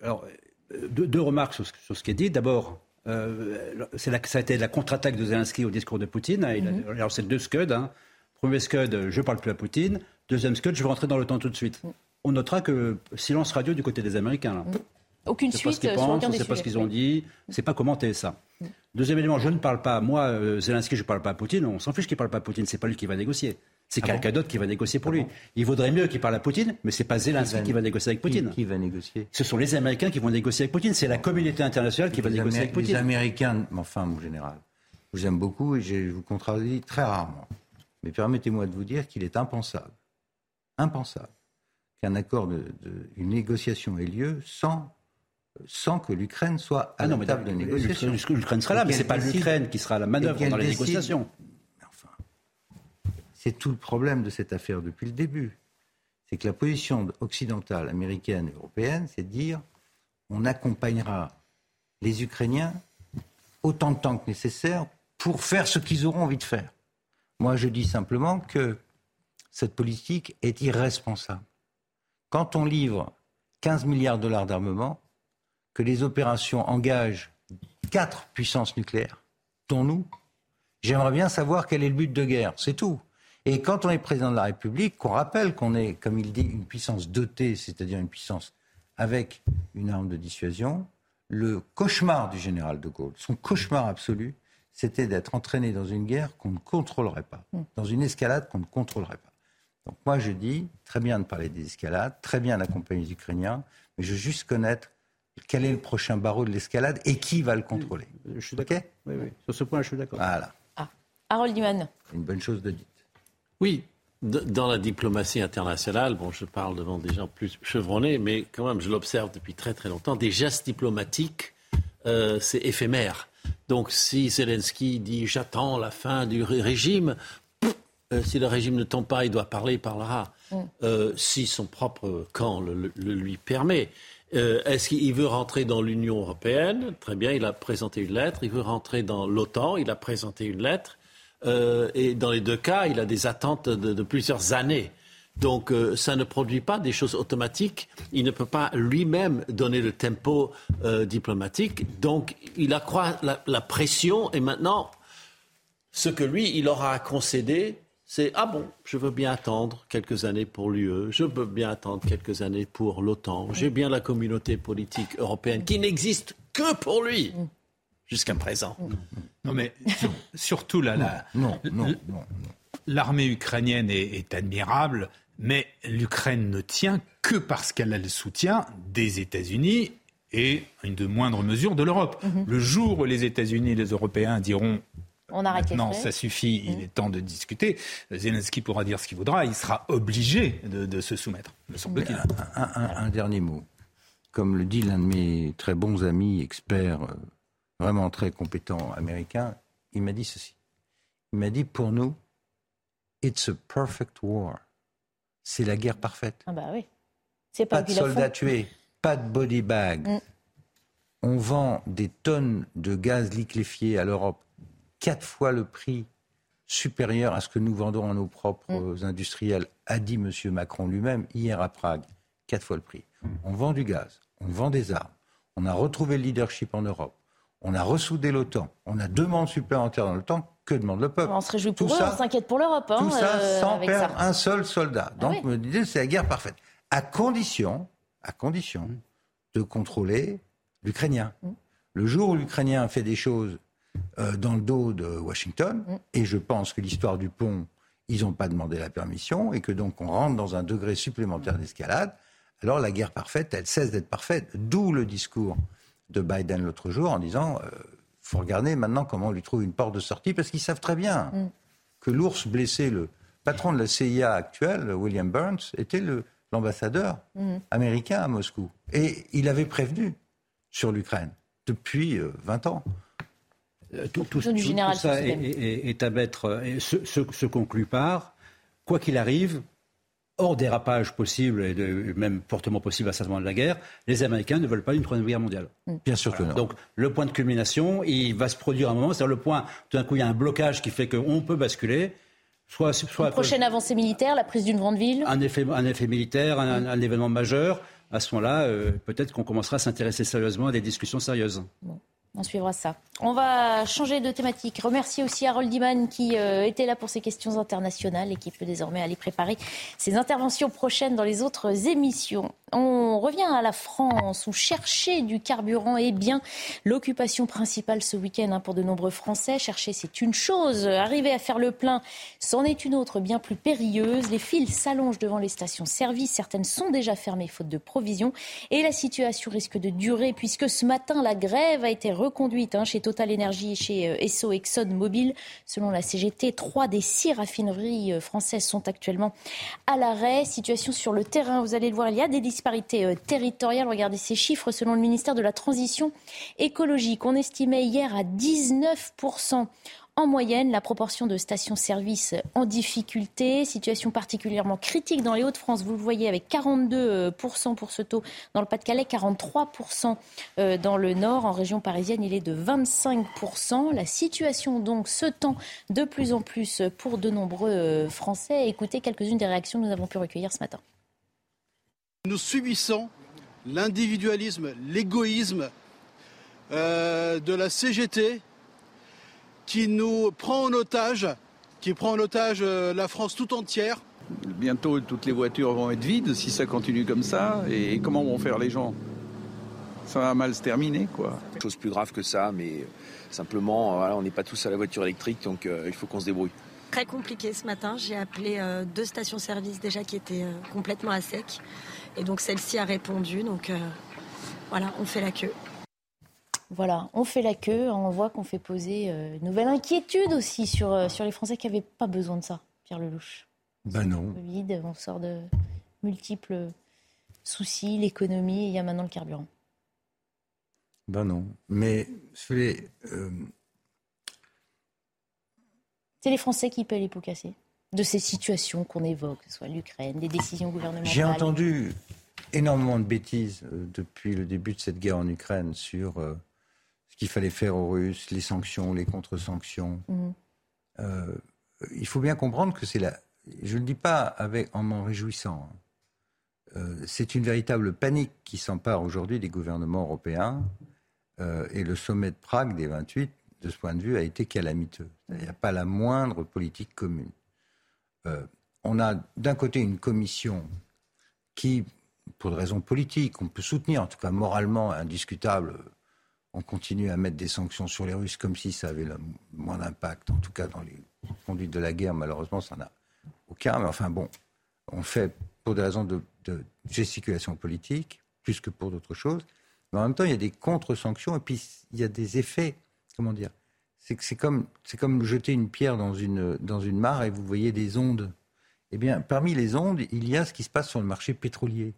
Alors, deux, remarques sur ce, qui est dit. D'abord, euh, ça a été la contre-attaque de Zelensky au discours de Poutine. Mhm. Alors, c'est deux scuds. Hein. Premier scud, je ne parle plus à Poutine. Deuxième scud, je veux rentrer dans le temps tout de suite. On notera que silence radio du côté des Américains. Mhm. Aucune suite. ce qu'ils pensent, on ne sait pas ce qu'ils ont dit. C'est pas commenté ça. Deuxième élément, je ne parle pas, moi, euh, Zelensky, je ne parle pas à Poutine. On s'en fiche qu'il ne parle pas à Poutine. C'est pas lui qui va négocier. C'est ah quelqu'un d'autre qui va négocier pour ah lui. Il vaudrait mieux qu'il parle à Poutine, mais c'est pas Zelensky qui va, négocier avec Poutine. Qui, va négocier? Ce sont les Américains qui vont négocier avec Poutine. C'est la communauté internationale qui va négocier avec Poutine. Les Américains, enfin, mon général, je vous aime beaucoup et je vous contradis très rarement. Mais permettez-moi de vous dire qu'il est impensable, impensable, qu'un accord, de, une négociation ait lieu sans sans que l'Ukraine soit à ah la table de négociation. L'Ukraine sera là, mais ce n'est pas l'Ukraine qui sera à la manœuvre dans les négociations. C'est tout le problème de cette affaire depuis le début. C'est que la position occidentale, américaine européenne, c'est de dire on accompagnera les Ukrainiens autant de temps que nécessaire pour faire ce qu'ils auront envie de faire. Moi, je dis simplement que cette politique est irresponsable. Quand on livre 15 milliards de dollars d'armement, que les opérations engagent quatre puissances nucléaires, dont nous, j'aimerais bien savoir quel est le but de guerre. C'est tout. Et quand on est président de la République, qu'on rappelle qu'on est, comme il dit, une puissance dotée, c'est-à-dire une puissance avec une arme de dissuasion, le cauchemar du général de Gaulle, son cauchemar absolu, c'était d'être entraîné dans une guerre qu'on ne contrôlerait pas, mm. dans une escalade qu'on ne contrôlerait pas. Donc moi je dis, très bien de parler des escalades, très bien d'accompagner les Ukrainiens, mais je veux juste connaître quel est le prochain barreau de l'escalade et qui va le contrôler. Je suis d'accord. Oui, oui. Sur ce point, je suis d'accord. Voilà. Ah. Harold Diman. Une bonne chose de dire. Oui, dans la diplomatie internationale, bon, je parle devant des gens plus chevronnés, mais quand même, je l'observe depuis très très longtemps, des gestes diplomatiques, euh, c'est éphémère. Donc si Zelensky dit j'attends la fin du régime, euh, si le régime ne tombe pas, il doit parler, il parlera. Mm. Euh, si son propre camp le, lui permet. Est-ce qu'il veut rentrer dans l'Union européenne? Très bien, il a présenté une lettre. Il veut rentrer dans l'OTAN, il a présenté une lettre. Euh, et dans les deux cas, il a des attentes de, plusieurs années. Donc euh, ça ne produit pas des choses automatiques. Il ne peut pas lui-même donner le tempo euh, diplomatique. Donc il accroît la, la, pression et maintenant, Ce que lui, il aura à concéder, c'est ah bon, je veux bien attendre quelques années pour l'UE, je veux bien attendre quelques années pour l'OTAN, j'ai bien la communauté politique européenne qui n'existe que pour lui jusqu'à présent. Non mais surtout là, la, non, non, non, l'armée ukrainienne est, est admirable, mais l'Ukraine ne tient que parce qu'elle a le soutien des États-Unis et, une de moindre mesure, de l'Europe. Mhm. Le jour où les États-Unis et les Européens diront on arrête Maintenant, ça suffit, il mhm. est temps de discuter. Zelensky pourra dire ce qu'il voudra, il sera obligé de, se soumettre, Un, dernier mot. Comme le dit l'un de mes très bons amis, experts, euh, vraiment très compétents américains, il m'a dit ceci. Il m'a dit pour nous, it's a perfect war. C'est la guerre parfaite. Ah bah oui. pas, de soldats tués, pas de body bag. Mm. On vend des tonnes de gaz liquéfié à l'Europe, quatre fois le prix supérieur à ce que nous vendons à nos propres mm. industriels, a dit M. Macron lui-même hier à Prague. Quatre fois le prix. On vend du gaz, on vend des armes, on a retrouvé le leadership en Europe, on a ressoudé l'OTAN, on a demande supplémentaire dans l'OTAN. Que demande le peuple On se réjouit pour eux, on s'inquiète pour l'Europe. Hein, tout ça euh, sans perdre un seul soldat. Ah Donc, me disais, c'est la guerre parfaite. À condition, à condition de contrôler l'Ukrainien. Mm. Le jour où l'Ukrainien fait des choses euh, dans le dos de Washington, mm. et je pense que l'histoire du pont, ils n'ont pas demandé la permission, et que donc on rentre dans un degré supplémentaire d'escalade, alors la guerre parfaite, elle cesse d'être parfaite. D'où le discours de Biden l'autre jour en disant il euh, faut regarder maintenant comment on lui trouve une porte de sortie, parce qu'ils savent très bien mm. que l'ours blessé, le patron de la CIA actuel, William Burns, était l'ambassadeur mm. américain à Moscou. Et il avait prévenu sur l'Ukraine depuis 20 euh, ans. Euh, tout, tout, ça est, à mettre, se, se conclut par, quoi qu'il arrive, hors dérapage possible et même fortement possible à ce moment de la guerre, les Américains ne veulent pas une troisième guerre mondiale. Mm. Bien sûr que non. Donc le point de culmination, il va se produire un moment, c'est-à-dire le point, tout d'un coup il y a un blocage qui fait qu'on peut basculer. Soit, soit une prochaine avancée militaire, la prise d'une grande ville? Un effet, un effet militaire, un, événement majeur. À ce moment-là, euh, peut-être qu'on commencera à s'intéresser sérieusement à des discussions sérieuses. On suivra ça. On va changer de thématique. Remercier aussi Harold Iman qui euh, était là pour ces questions internationales et qui peut désormais aller préparer ses interventions prochaines dans les autres émissions. On revient à la France où chercher du carburant est bien l'occupation principale ce week-end hein, pour de nombreux Français. Chercher, c'est une chose. Arriver à faire le plein, c'en est une autre bien plus périlleuse. Les files s'allongent devant les stations-service. Certaines sont déjà fermées faute de provisions. Et la situation risque de durer puisque ce matin, la grève a été reconduite hein, chez Total Energy et chez euh, Esso Exxon Mobil. Selon la CGT, trois des six raffineries euh, françaises sont actuellement à l'arrêt. Situation sur le terrain, vous allez le voir, il y a des disparités euh, territoriales. Regardez ces chiffres. Selon le ministère de la Transition écologique, on estimait hier à 19% en moyenne, la proportion de stations-service en difficulté, situation particulièrement critique dans les Hauts-de-France, vous le voyez avec 42% pour ce taux dans le Pas-de-Calais, 43% euh, dans le Nord. En région parisienne, il est de 25%. La situation donc se tend de plus en plus pour de nombreux euh, Français. Écoutez quelques-unes des réactions que nous avons pu recueillir ce matin. Nous subissons l'individualisme, l'égoïsme euh, de la CGT qui nous prend en otage, qui prend en otage euh, la France tout entière. Bientôt, toutes les voitures vont être vides si ça continue comme ça. Et comment vont faire les gens? Ça va mal se terminer, quoi. Chose plus grave que ça, mais simplement, on n'est pas tous à la voiture électrique, donc euh, il faut qu'on se débrouille. Très compliqué ce matin. J'ai appelé euh, deux stations-service déjà qui étaient complètement à sec. Et donc celle-ci a répondu. Donc voilà, on fait la queue. Voilà, on fait la queue, on voit qu'on fait poser euh, une nouvelle inquiétude aussi sur, euh, sur les Français qui n'avaient pas besoin de ça, Pierre Lelouch. Ben non. Covid, on sort de multiples soucis, l'économie, il y a maintenant le carburant. Ben non, mais euh, c'est les Français qui paient les pots cassés de ces situations qu'on évoque, que ce soit l'Ukraine, des décisions gouvernementales. J'ai entendu énormément de bêtises depuis le début de cette guerre en Ukraine sur qu'il fallait faire aux Russes, les sanctions, les contre-sanctions. Mhm. Euh, il faut bien comprendre que c'est la. Je ne le dis pas avec, en m'en réjouissant. Hein. Euh, c'est une véritable panique qui s'empare aujourd'hui des gouvernements européens. Euh, et le sommet de Prague des 28, de ce point de vue, a été calamiteux. Il n'y a pas la moindre politique commune. Euh, on a d'un côté une commission qui, pour des raisons politiques, on peut soutenir, en tout cas moralement indiscutable, on continue à mettre des sanctions sur les Russes comme si ça avait le moins d'impact, en tout cas dans les conduites de la guerre, malheureusement, ça n'a aucun. Mais enfin bon, on fait pour des raisons de, gesticulation politique, plus que pour d'autres choses. Mais en même temps, il y a des contre-sanctions et puis il y a des effets, comment dire C'est comme, comme jeter une pierre dans une, dans une mare et vous voyez des ondes. Eh bien, parmi les ondes, il y a ce qui se passe sur le marché pétrolier.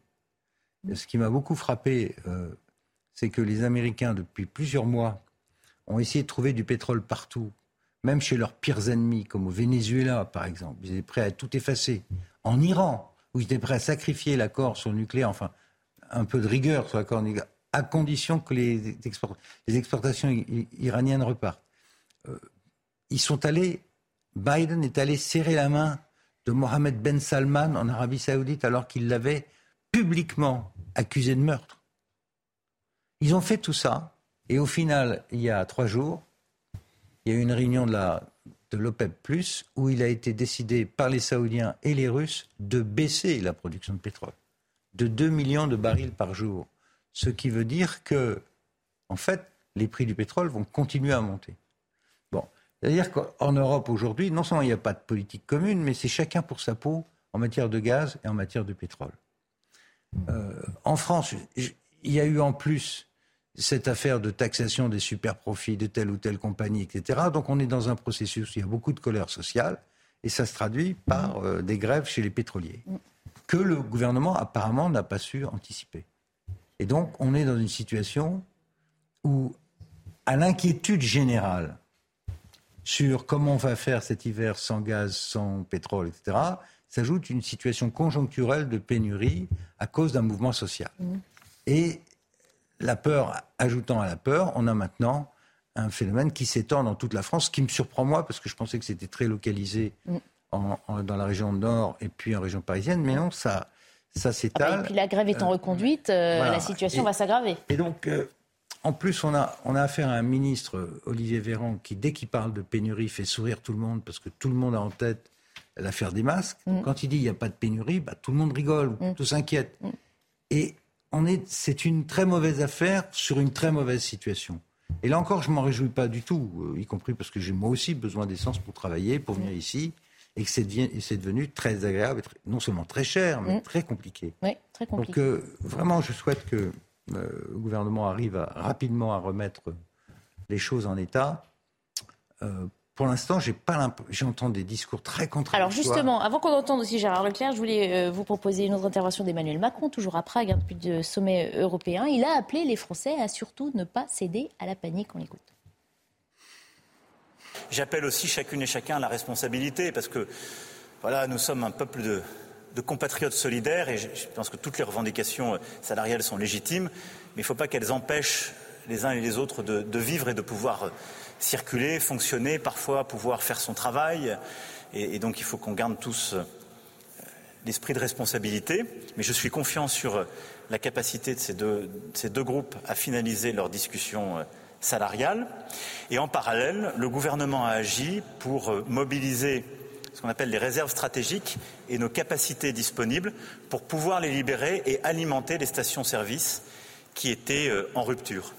ce qui m'a beaucoup frappé, euh, c'est que les Américains, depuis plusieurs mois, ont essayé de trouver du pétrole partout, même chez leurs pires ennemis, comme au Venezuela, par exemple. Ils étaient prêts à tout effacer. En Iran, où ils étaient prêts à sacrifier l'accord sur le nucléaire, enfin, un peu de rigueur sur l'accord nucléaire, à condition que les, exportations iraniennes repartent. Euh, ils sont allés, Biden est allé serrer la main de Mohamed Ben Salman en Arabie Saoudite alors qu'il l'avait publiquement accusé de meurtre. Ils ont fait tout ça, et au final, il y a trois jours, il y a eu une réunion de de l'OPEP, où il a été décidé par les Saoudiens et les Russes de baisser la production de pétrole de 2 millions de barils par jour. Ce qui veut dire que, en fait, les prix du pétrole vont continuer à monter. C'est-à-dire qu'en Europe aujourd'hui, non seulement il n'y a pas de politique commune, mais c'est chacun pour sa peau en matière de gaz et en matière de pétrole. Euh, en France, il y a eu en plus cette affaire de taxation des super profits de telle ou telle compagnie, etc. Donc on est dans un processus où il y a beaucoup de colère sociale et ça se traduit par euh, des grèves chez les pétroliers que le gouvernement apparemment n'a pas su anticiper. Et donc on est dans une situation où, à l'inquiétude générale sur comment on va faire cet hiver sans gaz, sans pétrole, etc., s'ajoute une situation conjoncturelle de pénurie à cause d'un mouvement social. Mmh. Et la peur, ajoutant à la peur, on a maintenant un phénomène qui s'étend dans toute la France, qui me surprend moi, parce que je pensais que c'était très localisé mm. dans la région nord et puis en région parisienne, mais non, ça, ça s'étale. Ah bah, et puis la grève étant euh, reconduite, euh, la situation va s'aggraver. Et donc, euh, en plus, on a, on a affaire à un ministre, Olivier Véran, qui, dès qu'il parle de pénurie, fait sourire tout le monde, parce que tout le monde a en tête l'affaire des masques. Mm. Quand il dit il n'y a pas de pénurie, bah, tout le monde rigole, mm. tout s'inquiète. Et c'est une très mauvaise affaire sur une très mauvaise situation. Et là encore, je m'en réjouis pas du tout, euh, y compris parce que j'ai moi aussi besoin d'essence pour travailler, pour venir ici, et que c'est devenu très agréable, non seulement très cher, mais mm. très compliqué. Oui, très compliqué. Donc euh, vraiment, je souhaite que le gouvernement arrive rapidement à remettre les choses en état pour l'instant, j'ai pas j'entends des discours très contradictoires. Alors justement, avant qu'on entende aussi Gérard Leclerc, je voulais euh, vous proposer une autre intervention d'Emmanuel Macron, toujours à Prague, hein, depuis le sommet européen. Il a appelé les Français à surtout ne pas céder à la panique. On l'écoute. J'appelle aussi chacune et chacun à la responsabilité, parce que voilà, nous sommes un peuple de, compatriotes solidaires, et je, pense que toutes les revendications salariales sont légitimes, mais il ne faut pas qu'elles empêchent les uns et les autres de, de vivre et de pouvoir circuler, fonctionner, parfois pouvoir faire son travail. Et, donc il faut qu'on garde tous euh, l'esprit de responsabilité. Mais je suis confiant sur la capacité de ces deux, ces deux groupes à finaliser leur discussion euh, salariale. Et en parallèle, le gouvernement a agi pour euh, mobiliser ce qu'on appelle les réserves stratégiques et nos capacités disponibles pour pouvoir les libérer et alimenter les stations-service qui étaient en rupture.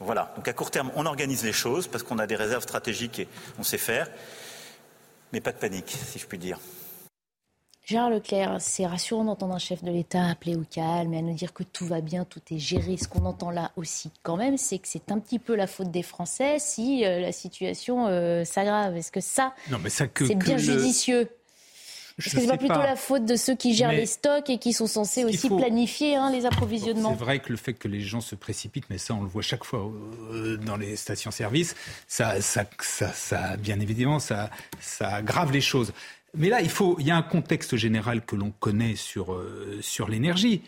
Voilà. Donc à court terme, on organise les choses parce qu'on a des réserves stratégiques et on sait faire. Mais pas de panique, si je puis dire. Gérard Leclerc, c'est rassurant d'entendre un chef de l'État appeler au calme et à nous dire que tout va bien, tout est géré. Ce qu'on entend là aussi, quand même, c'est que c'est un petit peu la faute des Français si euh, la situation euh, s'aggrave. Est-ce que ça, c'est bien judicieux? Est-ce que c'est pas plutôt la faute de ceux qui gèrent les stocks et qui sont censés aussi planifier hein, les approvisionnements C'est vrai que le fait que les gens se précipitent, mais ça on le voit chaque fois euh, dans les stations-service, ça, ça, ça, bien évidemment, ça, ça aggrave les choses. Mais là, il, faut, il y a un contexte général que l'on connaît sur, euh, sur l'énergie.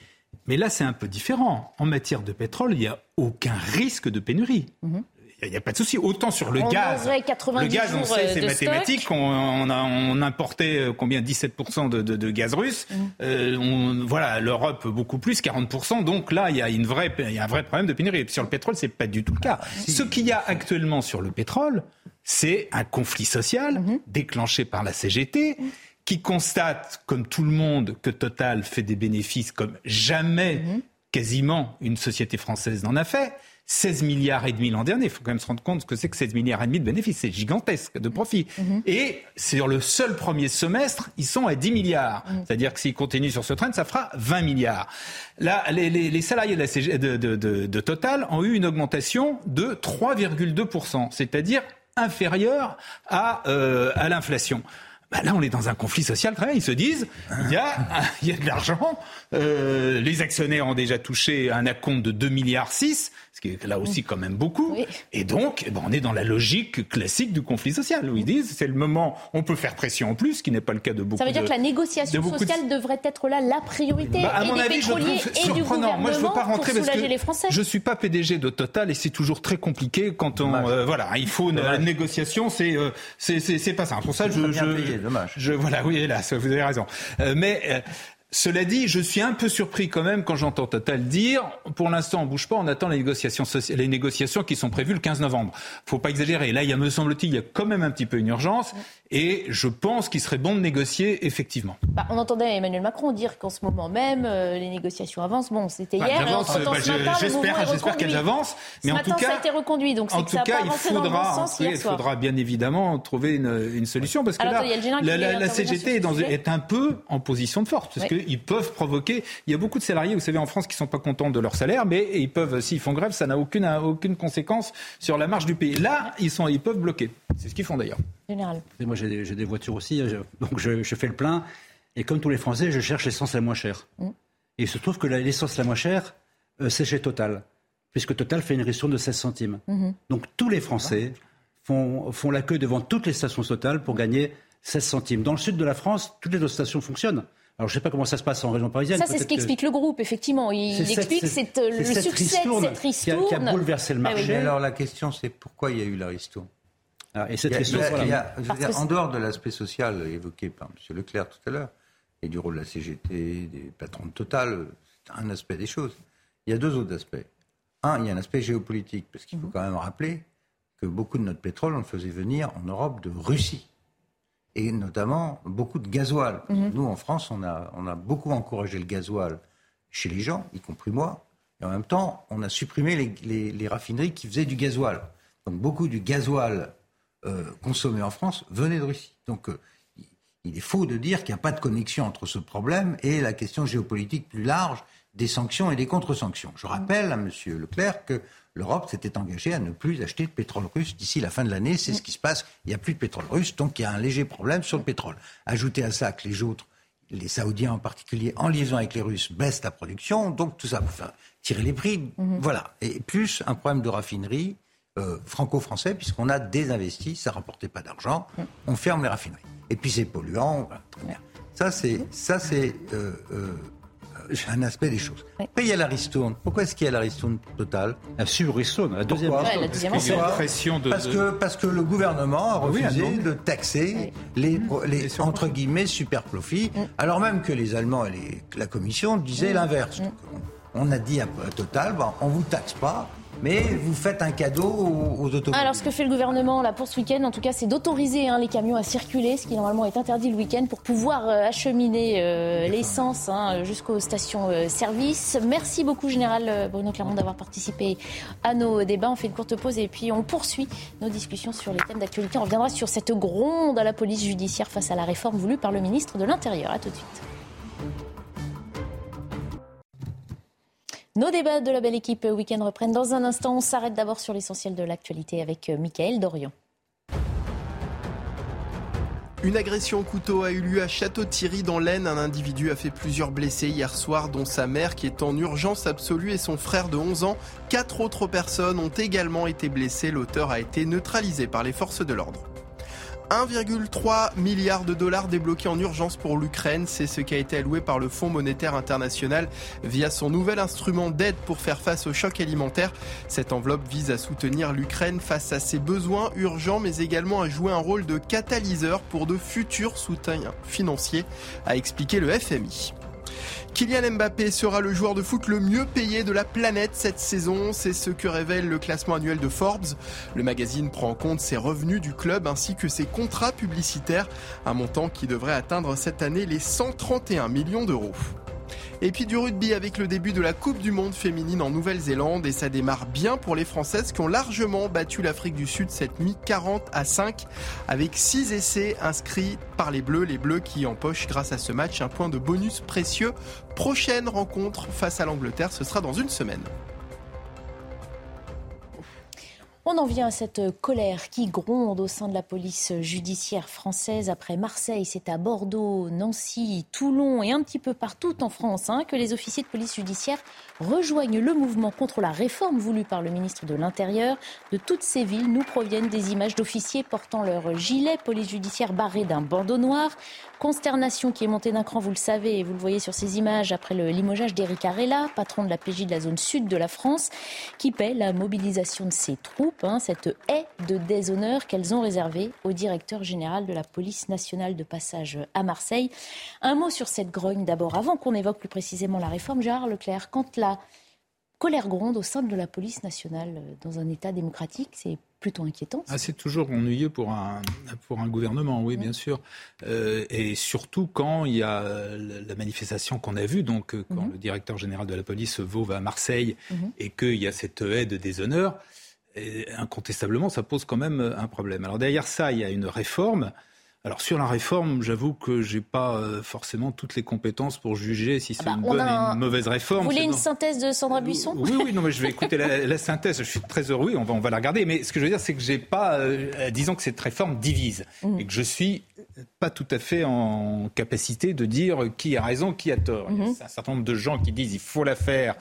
Mais là, c'est un peu différent. En matière de pétrole, il n'y a aucun risque de pénurie. Mhm. il n'y a, pas de souci. Autant sur le gaz. le gaz, on sait, c'est mathématique. On, on, a, on, importait euh, combien 17% de, de, de, gaz russe. Mm. Euh, on, voilà, l'Europe beaucoup plus, 40%. Donc là, il y a une vraie, il y a un vrai problème de pénurie. sur le pétrole, c'est pas du tout le cas. Ce qu'il y a actuellement sur le pétrole, c'est un conflit social mm-hmm. déclenché par la CGT. qui constate, comme tout le monde, que Total fait des bénéfices comme jamais, mm-hmm. quasiment, une société française n'en a fait. 16 milliards et demi l'an dernier. Il faut quand même se rendre compte ce que c'est que 16 milliards et demi de bénéfices. C'est gigantesque de profit. Mhm. Et sur le seul premier semestre, ils sont à 10 milliards. Mhm. C'est-à-dire que s'ils continuent sur ce train, ça fera 20 milliards. Là, les, les, les salariés de, de, de, de, Total ont eu une augmentation de 3,2%, c'est-à-dire inférieure à, euh, l'inflation. Bah là, on est dans un conflit social très bien. Ils se disent, il y a, il y a de l'argent, euh, les actionnaires ont déjà touché un acompte de 2 milliards 6, ce qui est là aussi quand même beaucoup. Et donc, eh ben, on est dans la logique classique du conflit social, où ils disent, c'est le moment, on peut faire pression en plus, ce qui n'est pas le cas de beaucoup Ça veut dire que la négociation sociale devrait être là la priorité, bah, à et mon des avis, pétroliers je et du gouvernement Moi, je veux pas rentrer pour soulager les Français. Je suis pas PDG de Total et c'est toujours très compliqué quand on, euh, voilà, il faut une, négociation, c'est, euh, c'est, c'est, pas simple. Pour ça, je, je, je, voilà, oui, là, vous avez raison. Euh, mais cela dit, je suis un peu surpris quand même quand j'entends Total dire pour l'instant on bouge pas, on attend les négociations, les négociations qui sont prévues le 15 novembre. Faut pas exagérer. Là, il y a, me semble-t-il, il y a quand même un petit peu une urgence. Et je pense qu'il serait bon de négocier effectivement. Bah, on entendait Emmanuel Macron dire qu'en ce moment même, euh, les négociations avancent. Bon, c'était bah, hier. Bah, j'espère qu'elles avancent. Mais en tout cas, ça a été reconduit. Donc en tout cas, il faudra, il faudra bien évidemment trouver une, une solution parce que là, la, CGT est, dans, est, un peu en position de force parce qu'ils peuvent provoquer. Il y a beaucoup de salariés, vous savez, en France, qui sont pas contents de leur salaire, mais ils peuvent, s'ils font grève, ça n'a aucune, aucune conséquence sur la marge du pays. Là, ils sont, ils peuvent bloquer. C'est ce qu'ils font d'ailleurs. Général. moi, j'ai des, voitures aussi, hein, donc je, fais le plein. Et comme tous les Français, je cherche l'essence la moins chère. Mm. Et il se trouve que l'essence la moins chère, euh, c'est chez Total, puisque Total fait une ristourne de 16 centimes. Mm-hmm. Donc tous les Français font, font la queue devant toutes les stations Total pour gagner 16 centimes. Dans le sud de la France, toutes les autres stations fonctionnent. Alors, je ne sais pas comment ça se passe en région parisienne. Ça, c'est ce qu'explique le groupe, effectivement. Il explique c'est le succès de cette ristourne qui a, bouleversé le marché. Alors, la question, c'est pourquoi il y a eu la ristourne? Et cette en dehors de l'aspect social évoqué par M. Leclerc tout à l'heure, et du rôle de la CGT, des patrons de Total, c'est un aspect des choses. Il y a deux autres aspects. Un, il y a un aspect géopolitique, parce qu'il faut mhm. quand même rappeler que beaucoup de notre pétrole, on le faisait venir en Europe de Russie. Et notamment beaucoup de gasoil. Mhm. Nous, en France, on a, on a beaucoup encouragé le gasoil chez les gens, y compris moi. Et en même temps, on a supprimé les, les raffineries qui faisaient du gasoil. Donc beaucoup du gasoil euh, consommés en France venaient de Russie. Donc euh, il est faux de dire qu'il n'y a pas de connexion entre ce problème et la question géopolitique plus large des sanctions et des contre-sanctions. Je rappelle à M. Leclerc que l'Europe s'était engagée à ne plus acheter de pétrole russe d'ici la fin de l'année. C'est ce qui se passe. Il n'y a plus de pétrole russe, donc il y a un léger problème sur le pétrole. Ajoutez à ça que les autres, les Saoudiens en particulier, en liaison avec les Russes, baissent la production, donc tout ça pour faire tirer les prix. Mhm. Voilà. Et plus un problème de raffinerie euh, franco-français, puisqu'on a désinvesti, ça ne rapportait pas d'argent, on ferme les raffineries. Et puis c'est polluant, Ça, c'est, ça, c'est euh, euh, un aspect des choses. Après, il y a la ristourne. Pourquoi est-ce qu'il y a la ristourne totale La sur-ristourne, la deuxième pression de, parce, que, parce que le gouvernement a refusé de taxer les, les entre guillemets, super profits, mm. alors même que les Allemands et la Commission disaient mm. l'inverse. Mm. On a dit à Total, bon, on ne vous taxe pas, mais vous faites un cadeau aux, automobiles. Alors, ce que fait le gouvernement là, pour ce week-end, en tout cas, c'est d'autoriser hein, les camions à circuler, ce qui normalement est interdit le week-end, pour pouvoir euh, acheminer euh, l'essence hein, jusqu'aux stations-service. Euh, Merci beaucoup, Général Bruno Clermont, d'avoir participé à nos débats. On fait une courte pause et puis on poursuit nos discussions sur les thèmes d'actualité. On reviendra sur cette gronde à la police judiciaire face à la réforme voulue par le ministre de l'Intérieur. A tout de suite. Nos débats de la belle équipe week-end reprennent dans un instant. On s'arrête d'abord sur l'essentiel de l'actualité avec euh, Mickaël Dorian. Une agression au couteau a eu lieu à Château-Thierry dans l'Aisne. Un individu a fait plusieurs blessés hier soir, dont sa mère qui est en urgence absolue et son frère de 11 ans. Quatre autres personnes ont également été blessées. L'auteur a été neutralisé par les forces de l'ordre. 1,3 milliard de dollars débloqués en urgence pour l'Ukraine. C'est ce qui a été alloué par le Fonds monétaire international via son nouvel instrument d'aide pour faire face au choc alimentaire. Cette enveloppe vise à soutenir l'Ukraine face à ses besoins urgents, mais également à jouer un rôle de catalyseur pour de futurs soutiens financiers, a expliqué le FMI. Kylian Mbappé sera le joueur de foot le mieux payé de la planète cette saison. C'est ce que révèle le classement annuel de Forbes. Le magazine prend en compte ses revenus du club ainsi que ses contrats publicitaires, un montant qui devrait atteindre cette année les 131 millions d'euros. Et puis du rugby avec le début de la Coupe du Monde féminine en Nouvelle-Zélande et ça démarre bien pour les Françaises qui ont largement battu l'Afrique du Sud cette nuit 40 à 5 avec 6 essais inscrits par les Bleus. Les Bleus qui empochent grâce à ce match un point de bonus précieux. Prochaine rencontre face à l'Angleterre, ce sera dans une semaine. On en vient à cette colère qui gronde au sein de la police judiciaire française. Après Marseille, c'est à Bordeaux, Nancy, Toulon et un petit peu partout en France hein, que les officiers de police judiciaire rejoignent le mouvement contre la réforme voulue par le ministre de l'Intérieur. De toutes ces villes nous proviennent des images d'officiers portant leur gilet police judiciaire barré d'un bandeau noir. Consternation qui est montée d'un cran, vous le savez, et vous le voyez sur ces images, après le limogeage d'Éric Arella, patron de la PJ de la zone sud de la France, qui paie la mobilisation de ses troupes, hein, cette haie de déshonneur qu'elles ont réservée au directeur général de la police nationale de passage à Marseille. Un mot sur cette grogne d'abord, avant qu'on évoque plus précisément la réforme. Gérard Leclerc, quand la colère gronde au sein de la police nationale dans un État démocratique, c'est plutôt inquiétant. Ah, c'est toujours ennuyeux pour un, pour un gouvernement, oui, bien sûr. Euh, et surtout quand il y a la manifestation qu'on a vue, donc euh, quand mhm. le directeur général de la police va à Marseille mhm. et qu'il y a cette aide des honneurs, et incontestablement, ça pose quand même un problème. Alors derrière ça, il y a une réforme alors sur la réforme, j'avoue que j'ai pas euh, forcément toutes les compétences pour juger si c'est ah bah, une bonne ou une mauvaise réforme. Vous voulez une synthèse de Sandra Buisson? Oui, oui, non, mais je vais écouter la, synthèse. Je suis très heureux, on va, on va la regarder. Mais ce que je veux dire, c'est que j'ai pas, euh, disons que cette réforme divise mmh. et que je suis pas tout à fait en capacité de dire qui a raison, qui a tort. Il y a mmh. un certain nombre de gens qui disent il faut la faire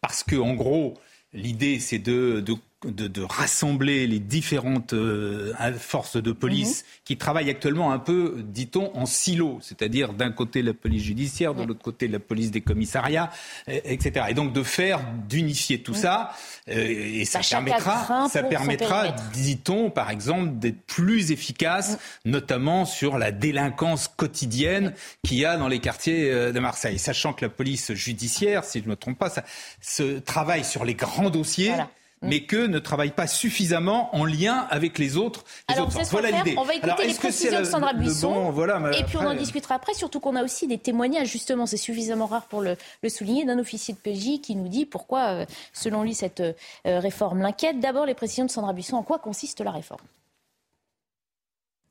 parce que en gros l'idée c'est de, de de, rassembler les différentes euh, forces de police mhm. qui travaillent actuellement un peu, dit-on, en silo, c'est-à-dire d'un côté la police judiciaire, de l'autre côté la police des commissariats, etc. Et donc de faire, d'unifier tout ça, euh, et ça permettra, ça permettra, dit-on, par exemple, d'être plus efficace, notamment sur la délinquance quotidienne qu'il y a dans les quartiers euh, de Marseille. Sachant que la police judiciaire, si je ne me trompe pas, ça, se travaille sur les grands dossiers. Mm. Mais que ne travaille pas suffisamment en lien avec les autres. Alors, voilà l'idée. On va écouter les précisions de Sandra Buisson. et puis on en discutera après, surtout qu'on a aussi des témoignages, justement, c'est suffisamment rare pour le, souligner, d'un officier de PJ qui nous dit pourquoi, euh, selon lui, cette euh, réforme l'inquiète. D'abord, les précisions de Sandra Buisson. En quoi consiste la réforme?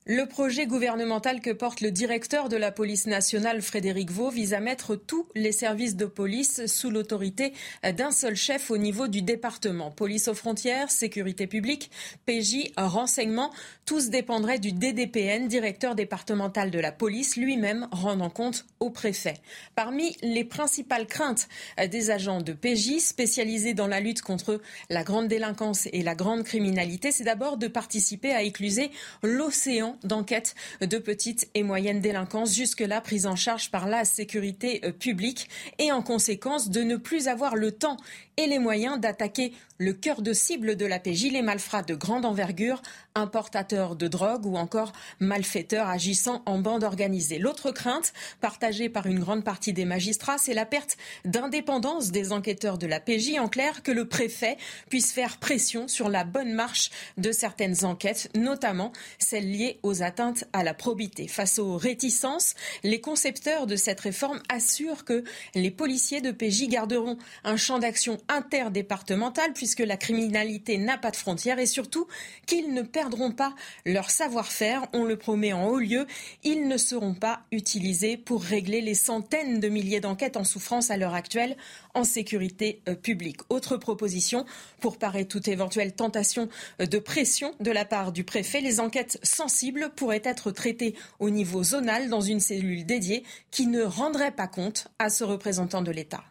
Le projet gouvernemental que porte le directeur de la police nationale, Frédéric Vaux, vise à mettre tous les services de police sous l'autorité d'un seul chef au niveau du département. Police aux frontières, sécurité publique, PJ, renseignement, tous dépendraient du DDPN, directeur départemental de la police, lui-même rendant compte au préfet. Parmi les principales craintes des agents de PJ spécialisés dans la lutte contre la grande délinquance et la grande criminalité, c'est d'abord de participer à écluser l'océan d'enquête de petite et moyenne délinquance, jusque-là prise en charge par la sécurité euh, publique, et en conséquence de ne plus avoir le temps et les moyens d'attaquer le cœur de cible de la PJ, les malfrats de grande envergure, importateurs de drogue ou encore malfaiteurs agissant en bande organisée. L'autre crainte, partagée par une grande partie des magistrats, c'est la perte d'indépendance des enquêteurs de la PJ. En clair, que le préfet puisse faire pression sur la bonne marche de certaines enquêtes, notamment celles liées aux atteintes à la probité. Face aux réticences, les concepteurs de cette réforme assurent que les policiers de PJ garderont un champ d'action interdépartemental puisque la criminalité n'a pas de frontières et surtout qu'ils ne perdront pas leur savoir-faire. On le promet en haut lieu. Ils ne seront pas utilisés pour régler les centaines de milliers d'enquêtes en souffrance à l'heure actuelle en sécurité euh, publique. Autre proposition pour parer toute éventuelle tentation euh, de pression de la part du préfet. Les enquêtes sensibles pourraient être traitées au niveau zonal dans une cellule dédiée qui ne rendrait pas compte à ce représentant de l'État.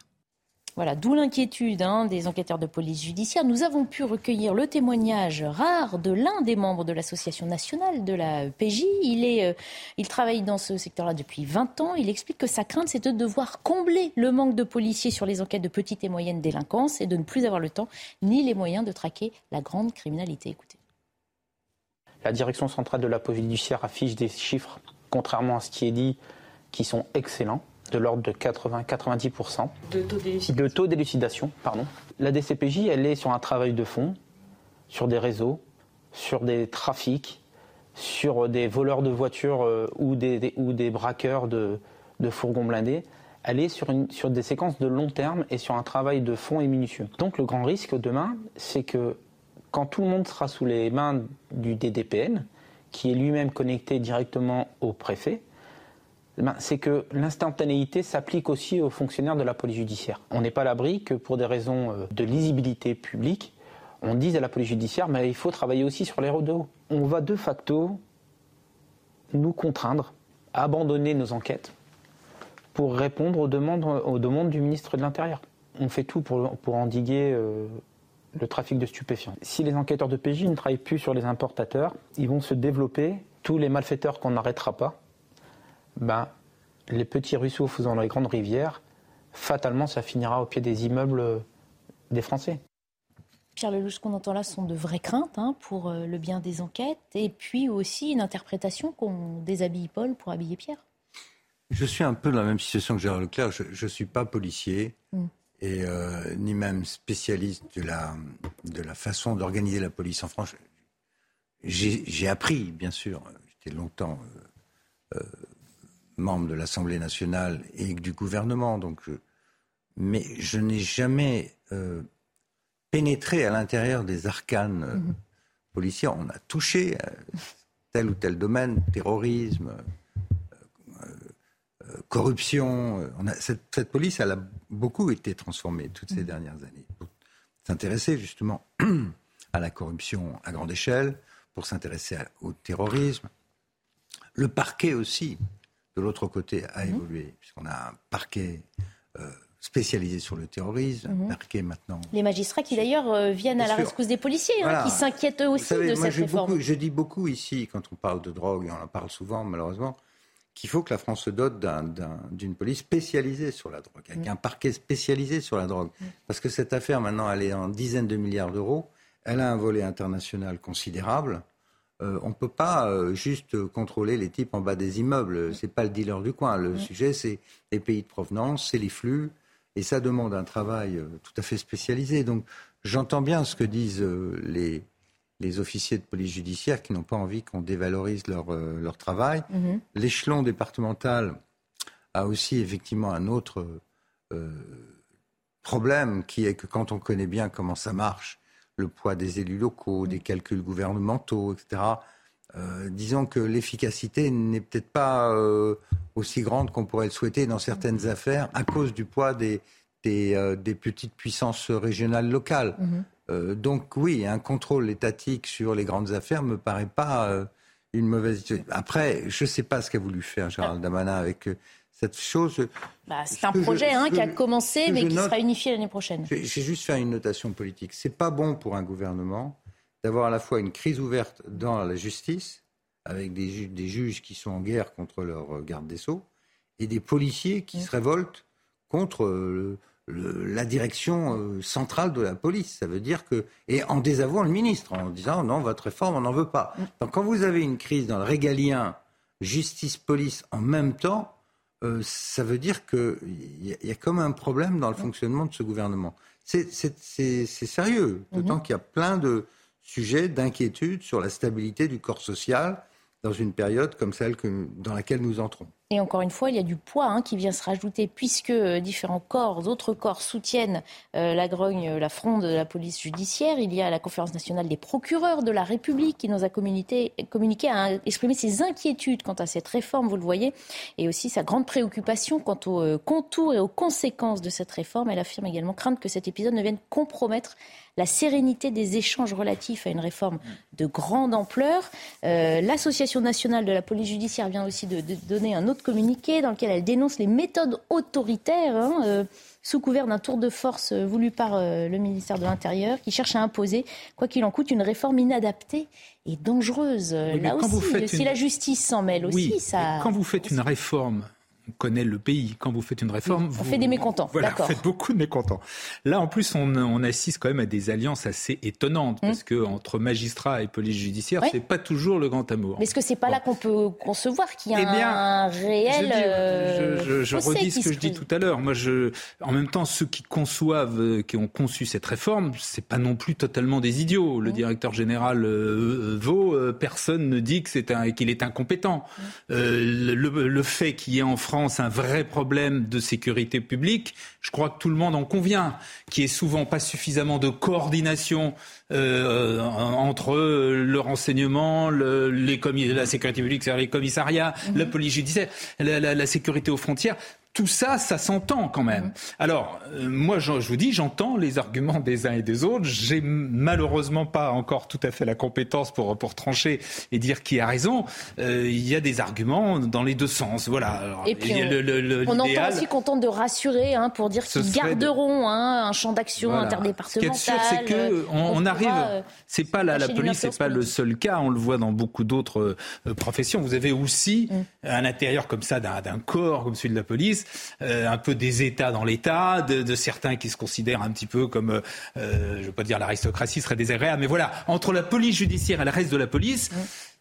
Voilà, d'où l'inquiétude hein, des enquêteurs de police judiciaire. Nous avons pu recueillir le témoignage rare de l'un des membres de l'association nationale de la PJ. Il, euh, il travaille dans ce secteur-là depuis 20 ans. Il explique que sa crainte, c'est de devoir combler le manque de policiers sur les enquêtes de petite et moyenne délinquance et de ne plus avoir le temps ni les moyens de traquer la grande criminalité. Écoutez. La direction centrale de la police judiciaire affiche des chiffres, contrairement à ce qui est dit, qui sont excellents de l'ordre de 80-90%. De taux d'élucidation. pardon. La DCPJ, elle est sur un travail de fond, sur des réseaux, sur des trafics, sur des voleurs de voitures euh, ou, des, ou des braqueurs de, fourgons blindés. Elle est sur, une, sur des séquences de long terme et sur un travail de fond et minutieux. Donc le grand risque demain, c'est que quand tout le monde sera sous les mains du DDPN, qui est lui-même connecté directement au préfet, eh ben, c'est que l'instantanéité s'applique aussi aux fonctionnaires de la police judiciaire. On n'est pas à l'abri que pour des raisons euh, de lisibilité publique, on dise à la police judiciaire, mais il faut travailler aussi sur les haut. On va de facto nous contraindre à abandonner nos enquêtes pour répondre aux demandes, du ministre de l'Intérieur. On fait tout pour, pour endiguer euh, le trafic de stupéfiants. Si les enquêteurs de PJ ne travaillent plus sur les importateurs, ils vont se développer tous les malfaiteurs qu'on n'arrêtera pas ben, les petits ruisseaux faisant les grandes rivières, fatalement, ça finira au pied des immeubles des Français. Pierre Lelouch, ce qu'on entend là sont de vraies craintes hein, pour euh, le bien des enquêtes et puis aussi une interprétation qu'on déshabille Paul pour habiller Pierre. Je suis un peu dans la même situation que Gérard Leclerc. Je ne suis pas policier mm. Et euh, ni même spécialiste de la, de la façon d'organiser la police en France. J'ai appris, bien sûr, j'étais longtemps membre de l'Assemblée nationale et du gouvernement. Donc, mais je n'ai jamais euh, pénétré à l'intérieur des arcanes euh, mhm. policiers. On a touché tel ou tel domaine, terrorisme, euh, corruption. On a, cette, police, elle a beaucoup été transformée toutes ces mhm. dernières années. Pour s'intéresser justement à la corruption à grande échelle, pour s'intéresser au terrorisme. Le parquet aussi de l'autre côté, a mhm. évolué, puisqu'on a un parquet euh, spécialisé sur le terrorisme, un mhm. parquet maintenant. Les magistrats qui d'ailleurs euh, viennent à la rescousse des policiers, hein, qui s'inquiètent aussi de cette réforme. je dis beaucoup ici, quand on parle de drogue, et on en parle souvent malheureusement, qu'il faut que la France se dote d'une police spécialisée sur la drogue, avec mhm. un parquet spécialisé sur la drogue. Parce que cette affaire, maintenant, elle est en dizaines de milliards d'euros. Elle a un volet international considérable. Euh, on ne peut pas euh, juste contrôler les types en bas des immeubles. Ce n'est pas le dealer du coin. Le sujet, c'est les pays de provenance, c'est les flux. Et ça demande un travail euh, tout à fait spécialisé. Donc, j'entends bien ce que disent les, officiers de police judiciaire qui n'ont pas envie qu'on dévalorise leur, travail. Mhm. L'échelon départemental a aussi effectivement un autre problème qui est que quand on connaît bien comment ça marche, le poids des élus locaux, des calculs gouvernementaux, etc. Euh, disons que l'efficacité n'est peut-être pas euh, aussi grande qu'on pourrait le souhaiter dans certaines affaires à cause du poids des, des, euh, petites puissances régionales locales. Mhm. donc oui, un contrôle étatique sur les grandes affaires me paraît pas une mauvaise idée. Après, je ne sais pas ce qu'a voulu faire Gérald Damana avec cette chose. Bah, c'est un projet hein, qui a commencé, mais qui sera unifié l'année prochaine. J'ai juste fait une notation politique. C'est pas bon pour un gouvernement d'avoir à la fois une crise ouverte dans la justice, avec des, des, juges qui sont en guerre contre leur garde des sceaux, et des policiers qui se révoltent contre la direction euh, centrale de la police. Ça veut dire que. Et en désavouant le ministre, en disant non, votre réforme, on n'en veut pas. Donc quand vous avez une crise dans le régalien, justice-police en même temps, euh, ça veut dire qu'il y, y, a comme un problème dans le fonctionnement de ce gouvernement. C'est sérieux, d'autant mhm. qu'il y a plein de sujets d'inquiétude sur la stabilité du corps social dans une période comme celle que, dans laquelle nous entrons. Et encore une fois, il y a du poids hein, qui vient se rajouter puisque euh, différents corps, d'autres corps soutiennent euh, la grogne, euh, la fronde de la police judiciaire. Il y a la conférence nationale des procureurs de la République qui nous a communiqué, a exprimé ses inquiétudes quant à cette réforme, vous le voyez, et aussi sa grande préoccupation quant aux contours et aux conséquences de cette réforme. Elle affirme également craindre que cet épisode ne vienne compromettre la sérénité des échanges relatifs à une réforme de grande ampleur. L'Association nationale de la police judiciaire vient aussi de donner un autre communiqué dans lequel elle dénonce les méthodes autoritaires hein, euh, sous couvert d'un tour de force voulu par le ministère de l'Intérieur, qui cherche à imposer, quoi qu'il en coûte, une réforme inadaptée et dangereuse. Là aussi, si la justice s'en mêle aussi, ça. Quand vous faites une réforme on connaît le pays. Quand vous faites une réforme, on fait des mécontents. Voilà, vous faites beaucoup de mécontents. Là, en plus, on, assiste quand même à des alliances assez étonnantes mmh. parce que entre magistrats et police judiciaire, c'est pas toujours le grand amour. Mais est-ce que c'est pas là qu'on peut concevoir qu'il y a eh un réel Je, je, je redis ce que je dis tout à l'heure. Moi, je, en même temps, ceux qui conçoivent, euh, qui ont conçu cette réforme, c'est pas non plus totalement des idiots. Le mmh. directeur général euh, Vaux, euh, personne ne dit que c'est qu'il est incompétent. Mmh. le, le fait qu'il y ait en France un vrai problème de sécurité publique, je crois que tout le monde en convient, qui est souvent pas suffisamment de coordination euh, entre le renseignement, le, les la sécurité publique, c'est-à-dire les commissariats, mmh. la police judiciaire, la, sécurité aux frontières tout ça, ça s'entend quand même. Alors, euh, moi, je, vous dis, j'entends les arguments des uns et des autres. J'ai malheureusement pas encore tout à fait la compétence pour, pour trancher et dire qui a raison. Euh, il y a des arguments dans les deux sens. Voilà. et puis, on, entend aussi qu'on tente de rassurer hein, pour dire qu'ils garderont hein, un champ d'action interdépartemental. Ce qui est sûr, c'est que on, arrive. Euh, c'est pas la, la police, c'est pas le seul cas. On le voit dans beaucoup d'autres professions. Vous avez aussi mm. un intérieur comme ça d'un corps comme celui de la police euh, un peu des États dans l'État, de, certains qui se considèrent un petit peu comme, euh, je ne veux pas dire l'aristocratie serait désagréable, mais voilà, entre la police judiciaire et le reste de la police,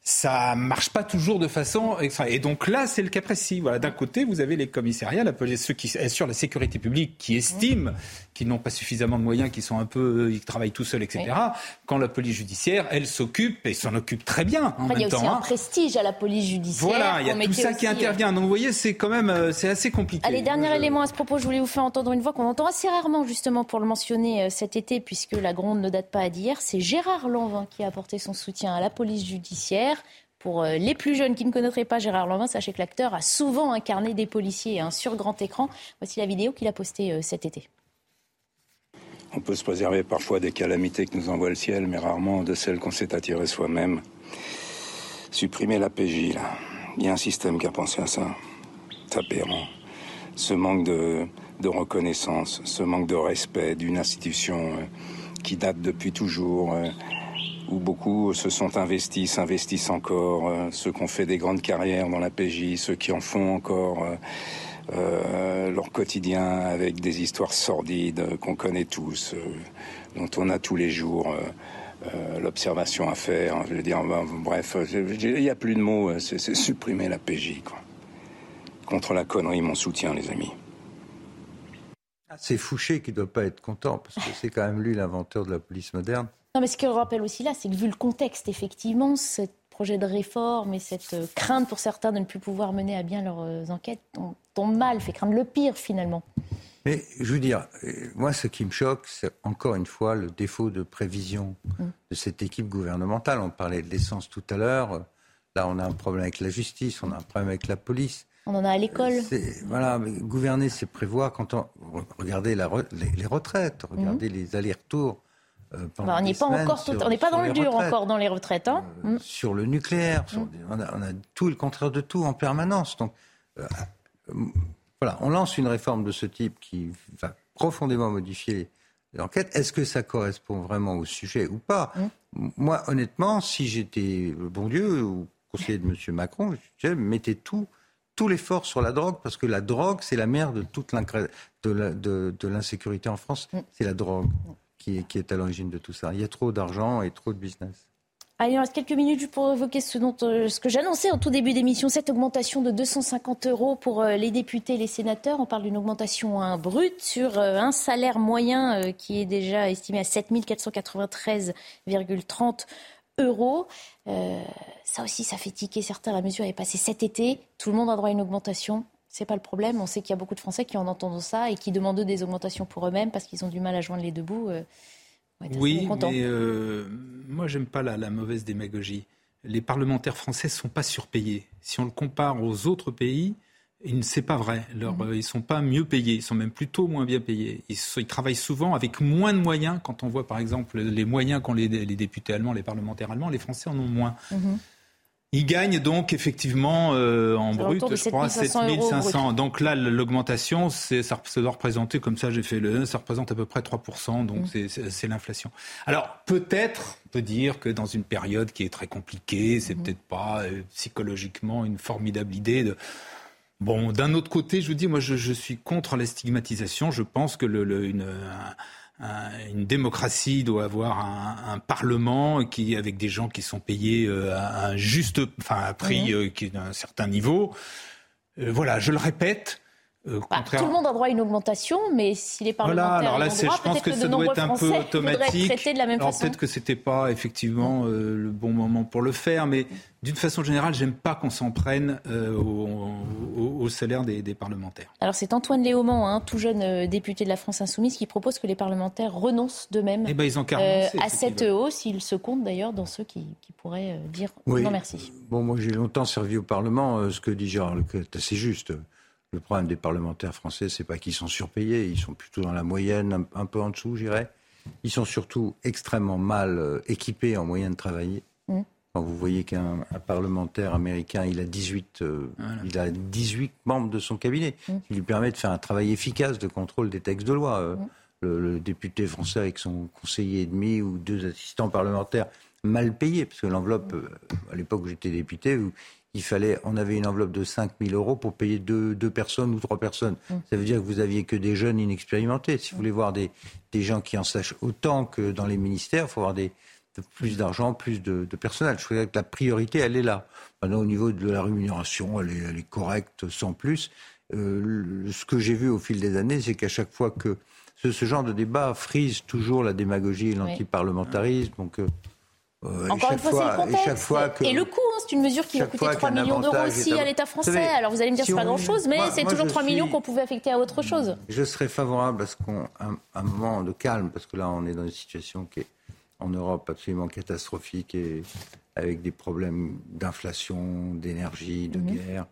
ça marche pas toujours de façon. Et donc là, c'est le cas précis. Voilà, d'un côté, vous avez les commissariats, la police, ceux qui assurent la sécurité publique, qui estiment qu'ils n'ont pas suffisamment de moyens, qui sont un peu, ils travaillent tout seuls, etc. Quand la police judiciaire, elle s'occupe et s'en occupe très bien. En il y a aussi un hein. prestige à la police judiciaire. Voilà, il y a tout ça qui intervient. Donc vous voyez, c'est quand même, euh, c'est assez compliqué. Allez, dernier élément à ce propos, je voulais vous faire entendre une voix qu'on entend assez rarement justement pour le mentionner euh, cet été, puisque la gronde ne date pas d'hier. C'est Gérard Lanvin qui a apporté son soutien à la police judiciaire. Pour euh, les plus jeunes qui ne connaîtraient pas Gérard Lanvin, sachez que l'acteur a souvent incarné des policiers un sur grand écran. Voici la vidéo qu'il a postée euh, cet été. On peut se préserver parfois des calamités que nous envoie le ciel, mais rarement de celles qu'on s'est attirées soi-même. Supprimer la PJ, là. Il y a un système qui a pensé à ça. Aberrant. Ce manque de, reconnaissance, ce manque de respect d'une institution euh, qui date depuis toujours, où beaucoup se sont investis, s'investissent encore, euh, ceux qui ont fait des grandes carrières dans la PJ, ceux qui en font encore euh, euh, leur quotidien avec des histoires sordides qu'on connaît tous, dont on a tous les jours l'observation à faire. Je veux dire, bref, il n'y a plus de mots, c'est supprimer la PJ. Quoi. Contre la connerie, mon soutien, les amis. Ah, c'est Fouché qui ne doit pas être content, parce que c'est quand même lui l'inventeur de la police moderne. Non, mais ce qu'il rappelle aussi là, c'est que vu le contexte, effectivement, ce projet de réforme et cette euh, crainte pour certains de ne plus pouvoir mener à bien leurs euh, enquêtes tombe mal, fait craindre le pire finalement. Mais je veux dire, euh, moi, ce qui me choque, c'est encore une fois le défaut de prévision mm. de cette équipe gouvernementale. On parlait de l'essence tout à l'heure. Là, on a un problème avec la justice, on a un problème avec la police. On en a à l'école. Voilà, gouverner, c'est prévoir. Quand on regardez la les, retraites, regardez mm. les allers-retours euh, bah, on n'est pas encore, on n'est pas dans le dur encore dans les retraites. Hein euh, mm. Sur le nucléaire, mm. on, a, tout et le contraire de tout en permanence. Donc, euh, voilà, on lance une réforme de ce type qui va profondément modifier l'enquête. Est-ce que ça correspond vraiment au sujet ou pas? Mm. Moi, honnêtement, si j'étais le bon Dieu ou conseiller de M. Macron, je mettez tout tout l'effort sur la drogue, parce que la drogue, c'est la mère de toute l'insécurité en France, c'est la drogue qui est, à l'origine de tout ça. Il y a trop d'argent et trop de business. Allez, il reste quelques minutes pour évoquer euh, ce que j'annonçais en tout début d'émission, cette augmentation de 250 euros pour euh, les députés et les sénateurs. On parle d'une augmentation hein, brute sur euh, un salaire moyen qui est déjà estimé à 7 493,30 euros. ça aussi, ça fait tiquer certains. La mesure est passée cet été. Tout le monde a droit à une augmentation. C'est pas le problème. On sait qu'il y a beaucoup de Français qui en entendent ça et qui demandent des augmentations pour eux-mêmes parce qu'ils ont du mal à joindre les deux bouts. Euh, oui, mais euh, moi, j'aime pas la, mauvaise démagogie. Les parlementaires français ne sont pas surpayés. Si on le compare aux autres pays, c'est pas vrai. Leur, mhm. Ils sont pas mieux payés, ils sont même plutôt moins bien payés. Ils, travaillent souvent avec moins de moyens. Quand on voit par exemple les moyens qu'ont les, députés allemands, les parlementaires allemands, les Français en ont moins. Mhm Il gagne donc effectivement euh, en brut, je crois, 7500. Donc là, l'augmentation, ça, ça doit représenter, comme ça j'ai fait le ça représente à peu près 3%, donc mm. c'est l'inflation. Alors peut-être, on peut dire que dans une période qui est très compliquée, c'est mm. peut-être pas euh, psychologiquement une formidable idée de... Bon, d'un autre côté, je vous dis, moi je, je suis contre la stigmatisation. Je pense que le, le, une, une démocratie doit avoir un, parlement qui, avec des gens qui sont payés euh, à un juste, enfin, un prix euh, qui est d'un certain niveau. Euh, voilà, je le répète, euh, bah, tout le monde a droit à une augmentation, mais si les parlementaires voilà, alors là, droit, je pense que, ça doit être un peu automatique. De la même alors peut-être que c'était pas effectivement euh, le bon moment pour le faire, mais d'une façon générale, j'aime pas qu'on s'en prenne euh, au, salaire des, parlementaires. Alors c'est Antoine Léaumont, hein, tout jeune député de la France Insoumise, qui propose que les parlementaires renoncent d'eux-mêmes eh ben, à cette hausse. Il se compte d'ailleurs dans ceux qui, pourraient dire non merci. Bon, moi j'ai longtemps servi au Parlement. ce que dit Gérald c'est assez juste. Le problème des parlementaires français, c'est pas qu'ils sont surpayés, ils sont plutôt dans la moyenne, un, peu en dessous, j'irais. Ils sont surtout extrêmement mal euh, équipés en moyens de travailler. Mm. Quand vous voyez qu'un parlementaire américain, il a 18, euh, il a 18 membres de son cabinet, mm. qui lui permet de faire un travail efficace de contrôle des textes de loi. Euh, mm. le, député français avec son conseiller et demi ou deux assistants parlementaires mal payés, parce que l'enveloppe, à l'époque où j'étais député, il fallait, on avait une enveloppe de 5 000 euros pour payer deux, deux personnes ou trois personnes. Mm. Ça veut dire que vous aviez que des jeunes inexpérimentés. Si vous voulez voir des, des gens qui en sachent autant que dans les ministères, il faut avoir des, plus d'argent, plus de, de, personnel. Je crois que la priorité, elle est là. Maintenant, au niveau de la rémunération, elle est, elle est correcte sans plus. Euh, ce que j'ai vu au fil des années, c'est qu'à chaque fois que ce, ce, genre de débat frise toujours la démagogie et l'antiparlementarisme. Donc, euh, euh, Encore une fois, c'est le contexte. Et le coût, hein, c'est une mesure qui va coûter 3 millions d'euros aussi à l'État français. Alors vous allez me dire, que c'est pas grand-chose, mais c'est toujours 3 millions qu'on pouvait affecter à autre chose. Je serais favorable à ce qu'on un, moment de calme, parce que là, on est dans une situation qui est en Europe absolument catastrophique et avec des problèmes d'inflation, d'énergie, de mhm. guerre.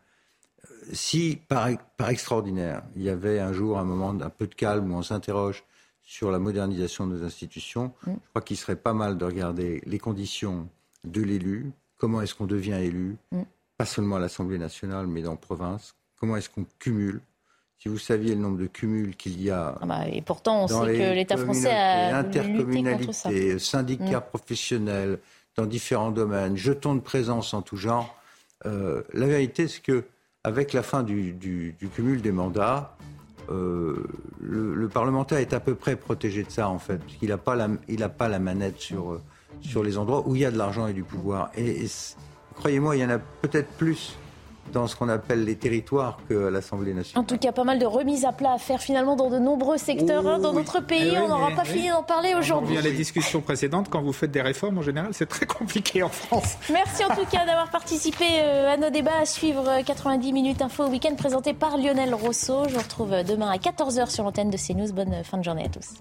Euh, si, par, par extraordinaire, il y avait un jour un moment d'un peu de calme où on s'interroge sur la modernisation de nos institutions, mm. je crois qu'il serait pas mal de regarder les conditions de l'élu, comment est-ce qu'on devient élu, mm. pas seulement à l'Assemblée nationale, mais dans la province, comment est-ce qu'on cumule? Si vous saviez le nombre de cumuls qu'il y a. Ah bah, et pourtant, on sait que l'État français a intercommunalité, syndicats mm. professionnels dans différents domaines, jetons de présence en tout genre. Euh, la vérité, c'est que avec la fin du, du cumul des mandats, euh, le, parlementaire est à peu près protégé de ça, en fait. Il n'a pas, la, pas la manette sur, euh, sur les endroits où il y a de l'argent et du pouvoir. et croyez-moi, il y en a peut-être plus dans ce qu'on appelle les territoires que l'Assemblée nationale. En tout cas, pas mal de remises à plat à faire finalement dans de nombreux secteurs hein, dans notre pays. Eh on n'aura pas fini d'en parler aujourd'hui. On les discussions précédentes. Quand vous faites des réformes, en général, c'est très compliqué en France. Merci en tout cas d'avoir participé euh, à nos débats. À suivre 90 euh, minutes info week-end présenté par Lionel Rousseau. Je vous retrouve demain à 14h sur l'antenne de CNews. Bonne fin de journée à tous.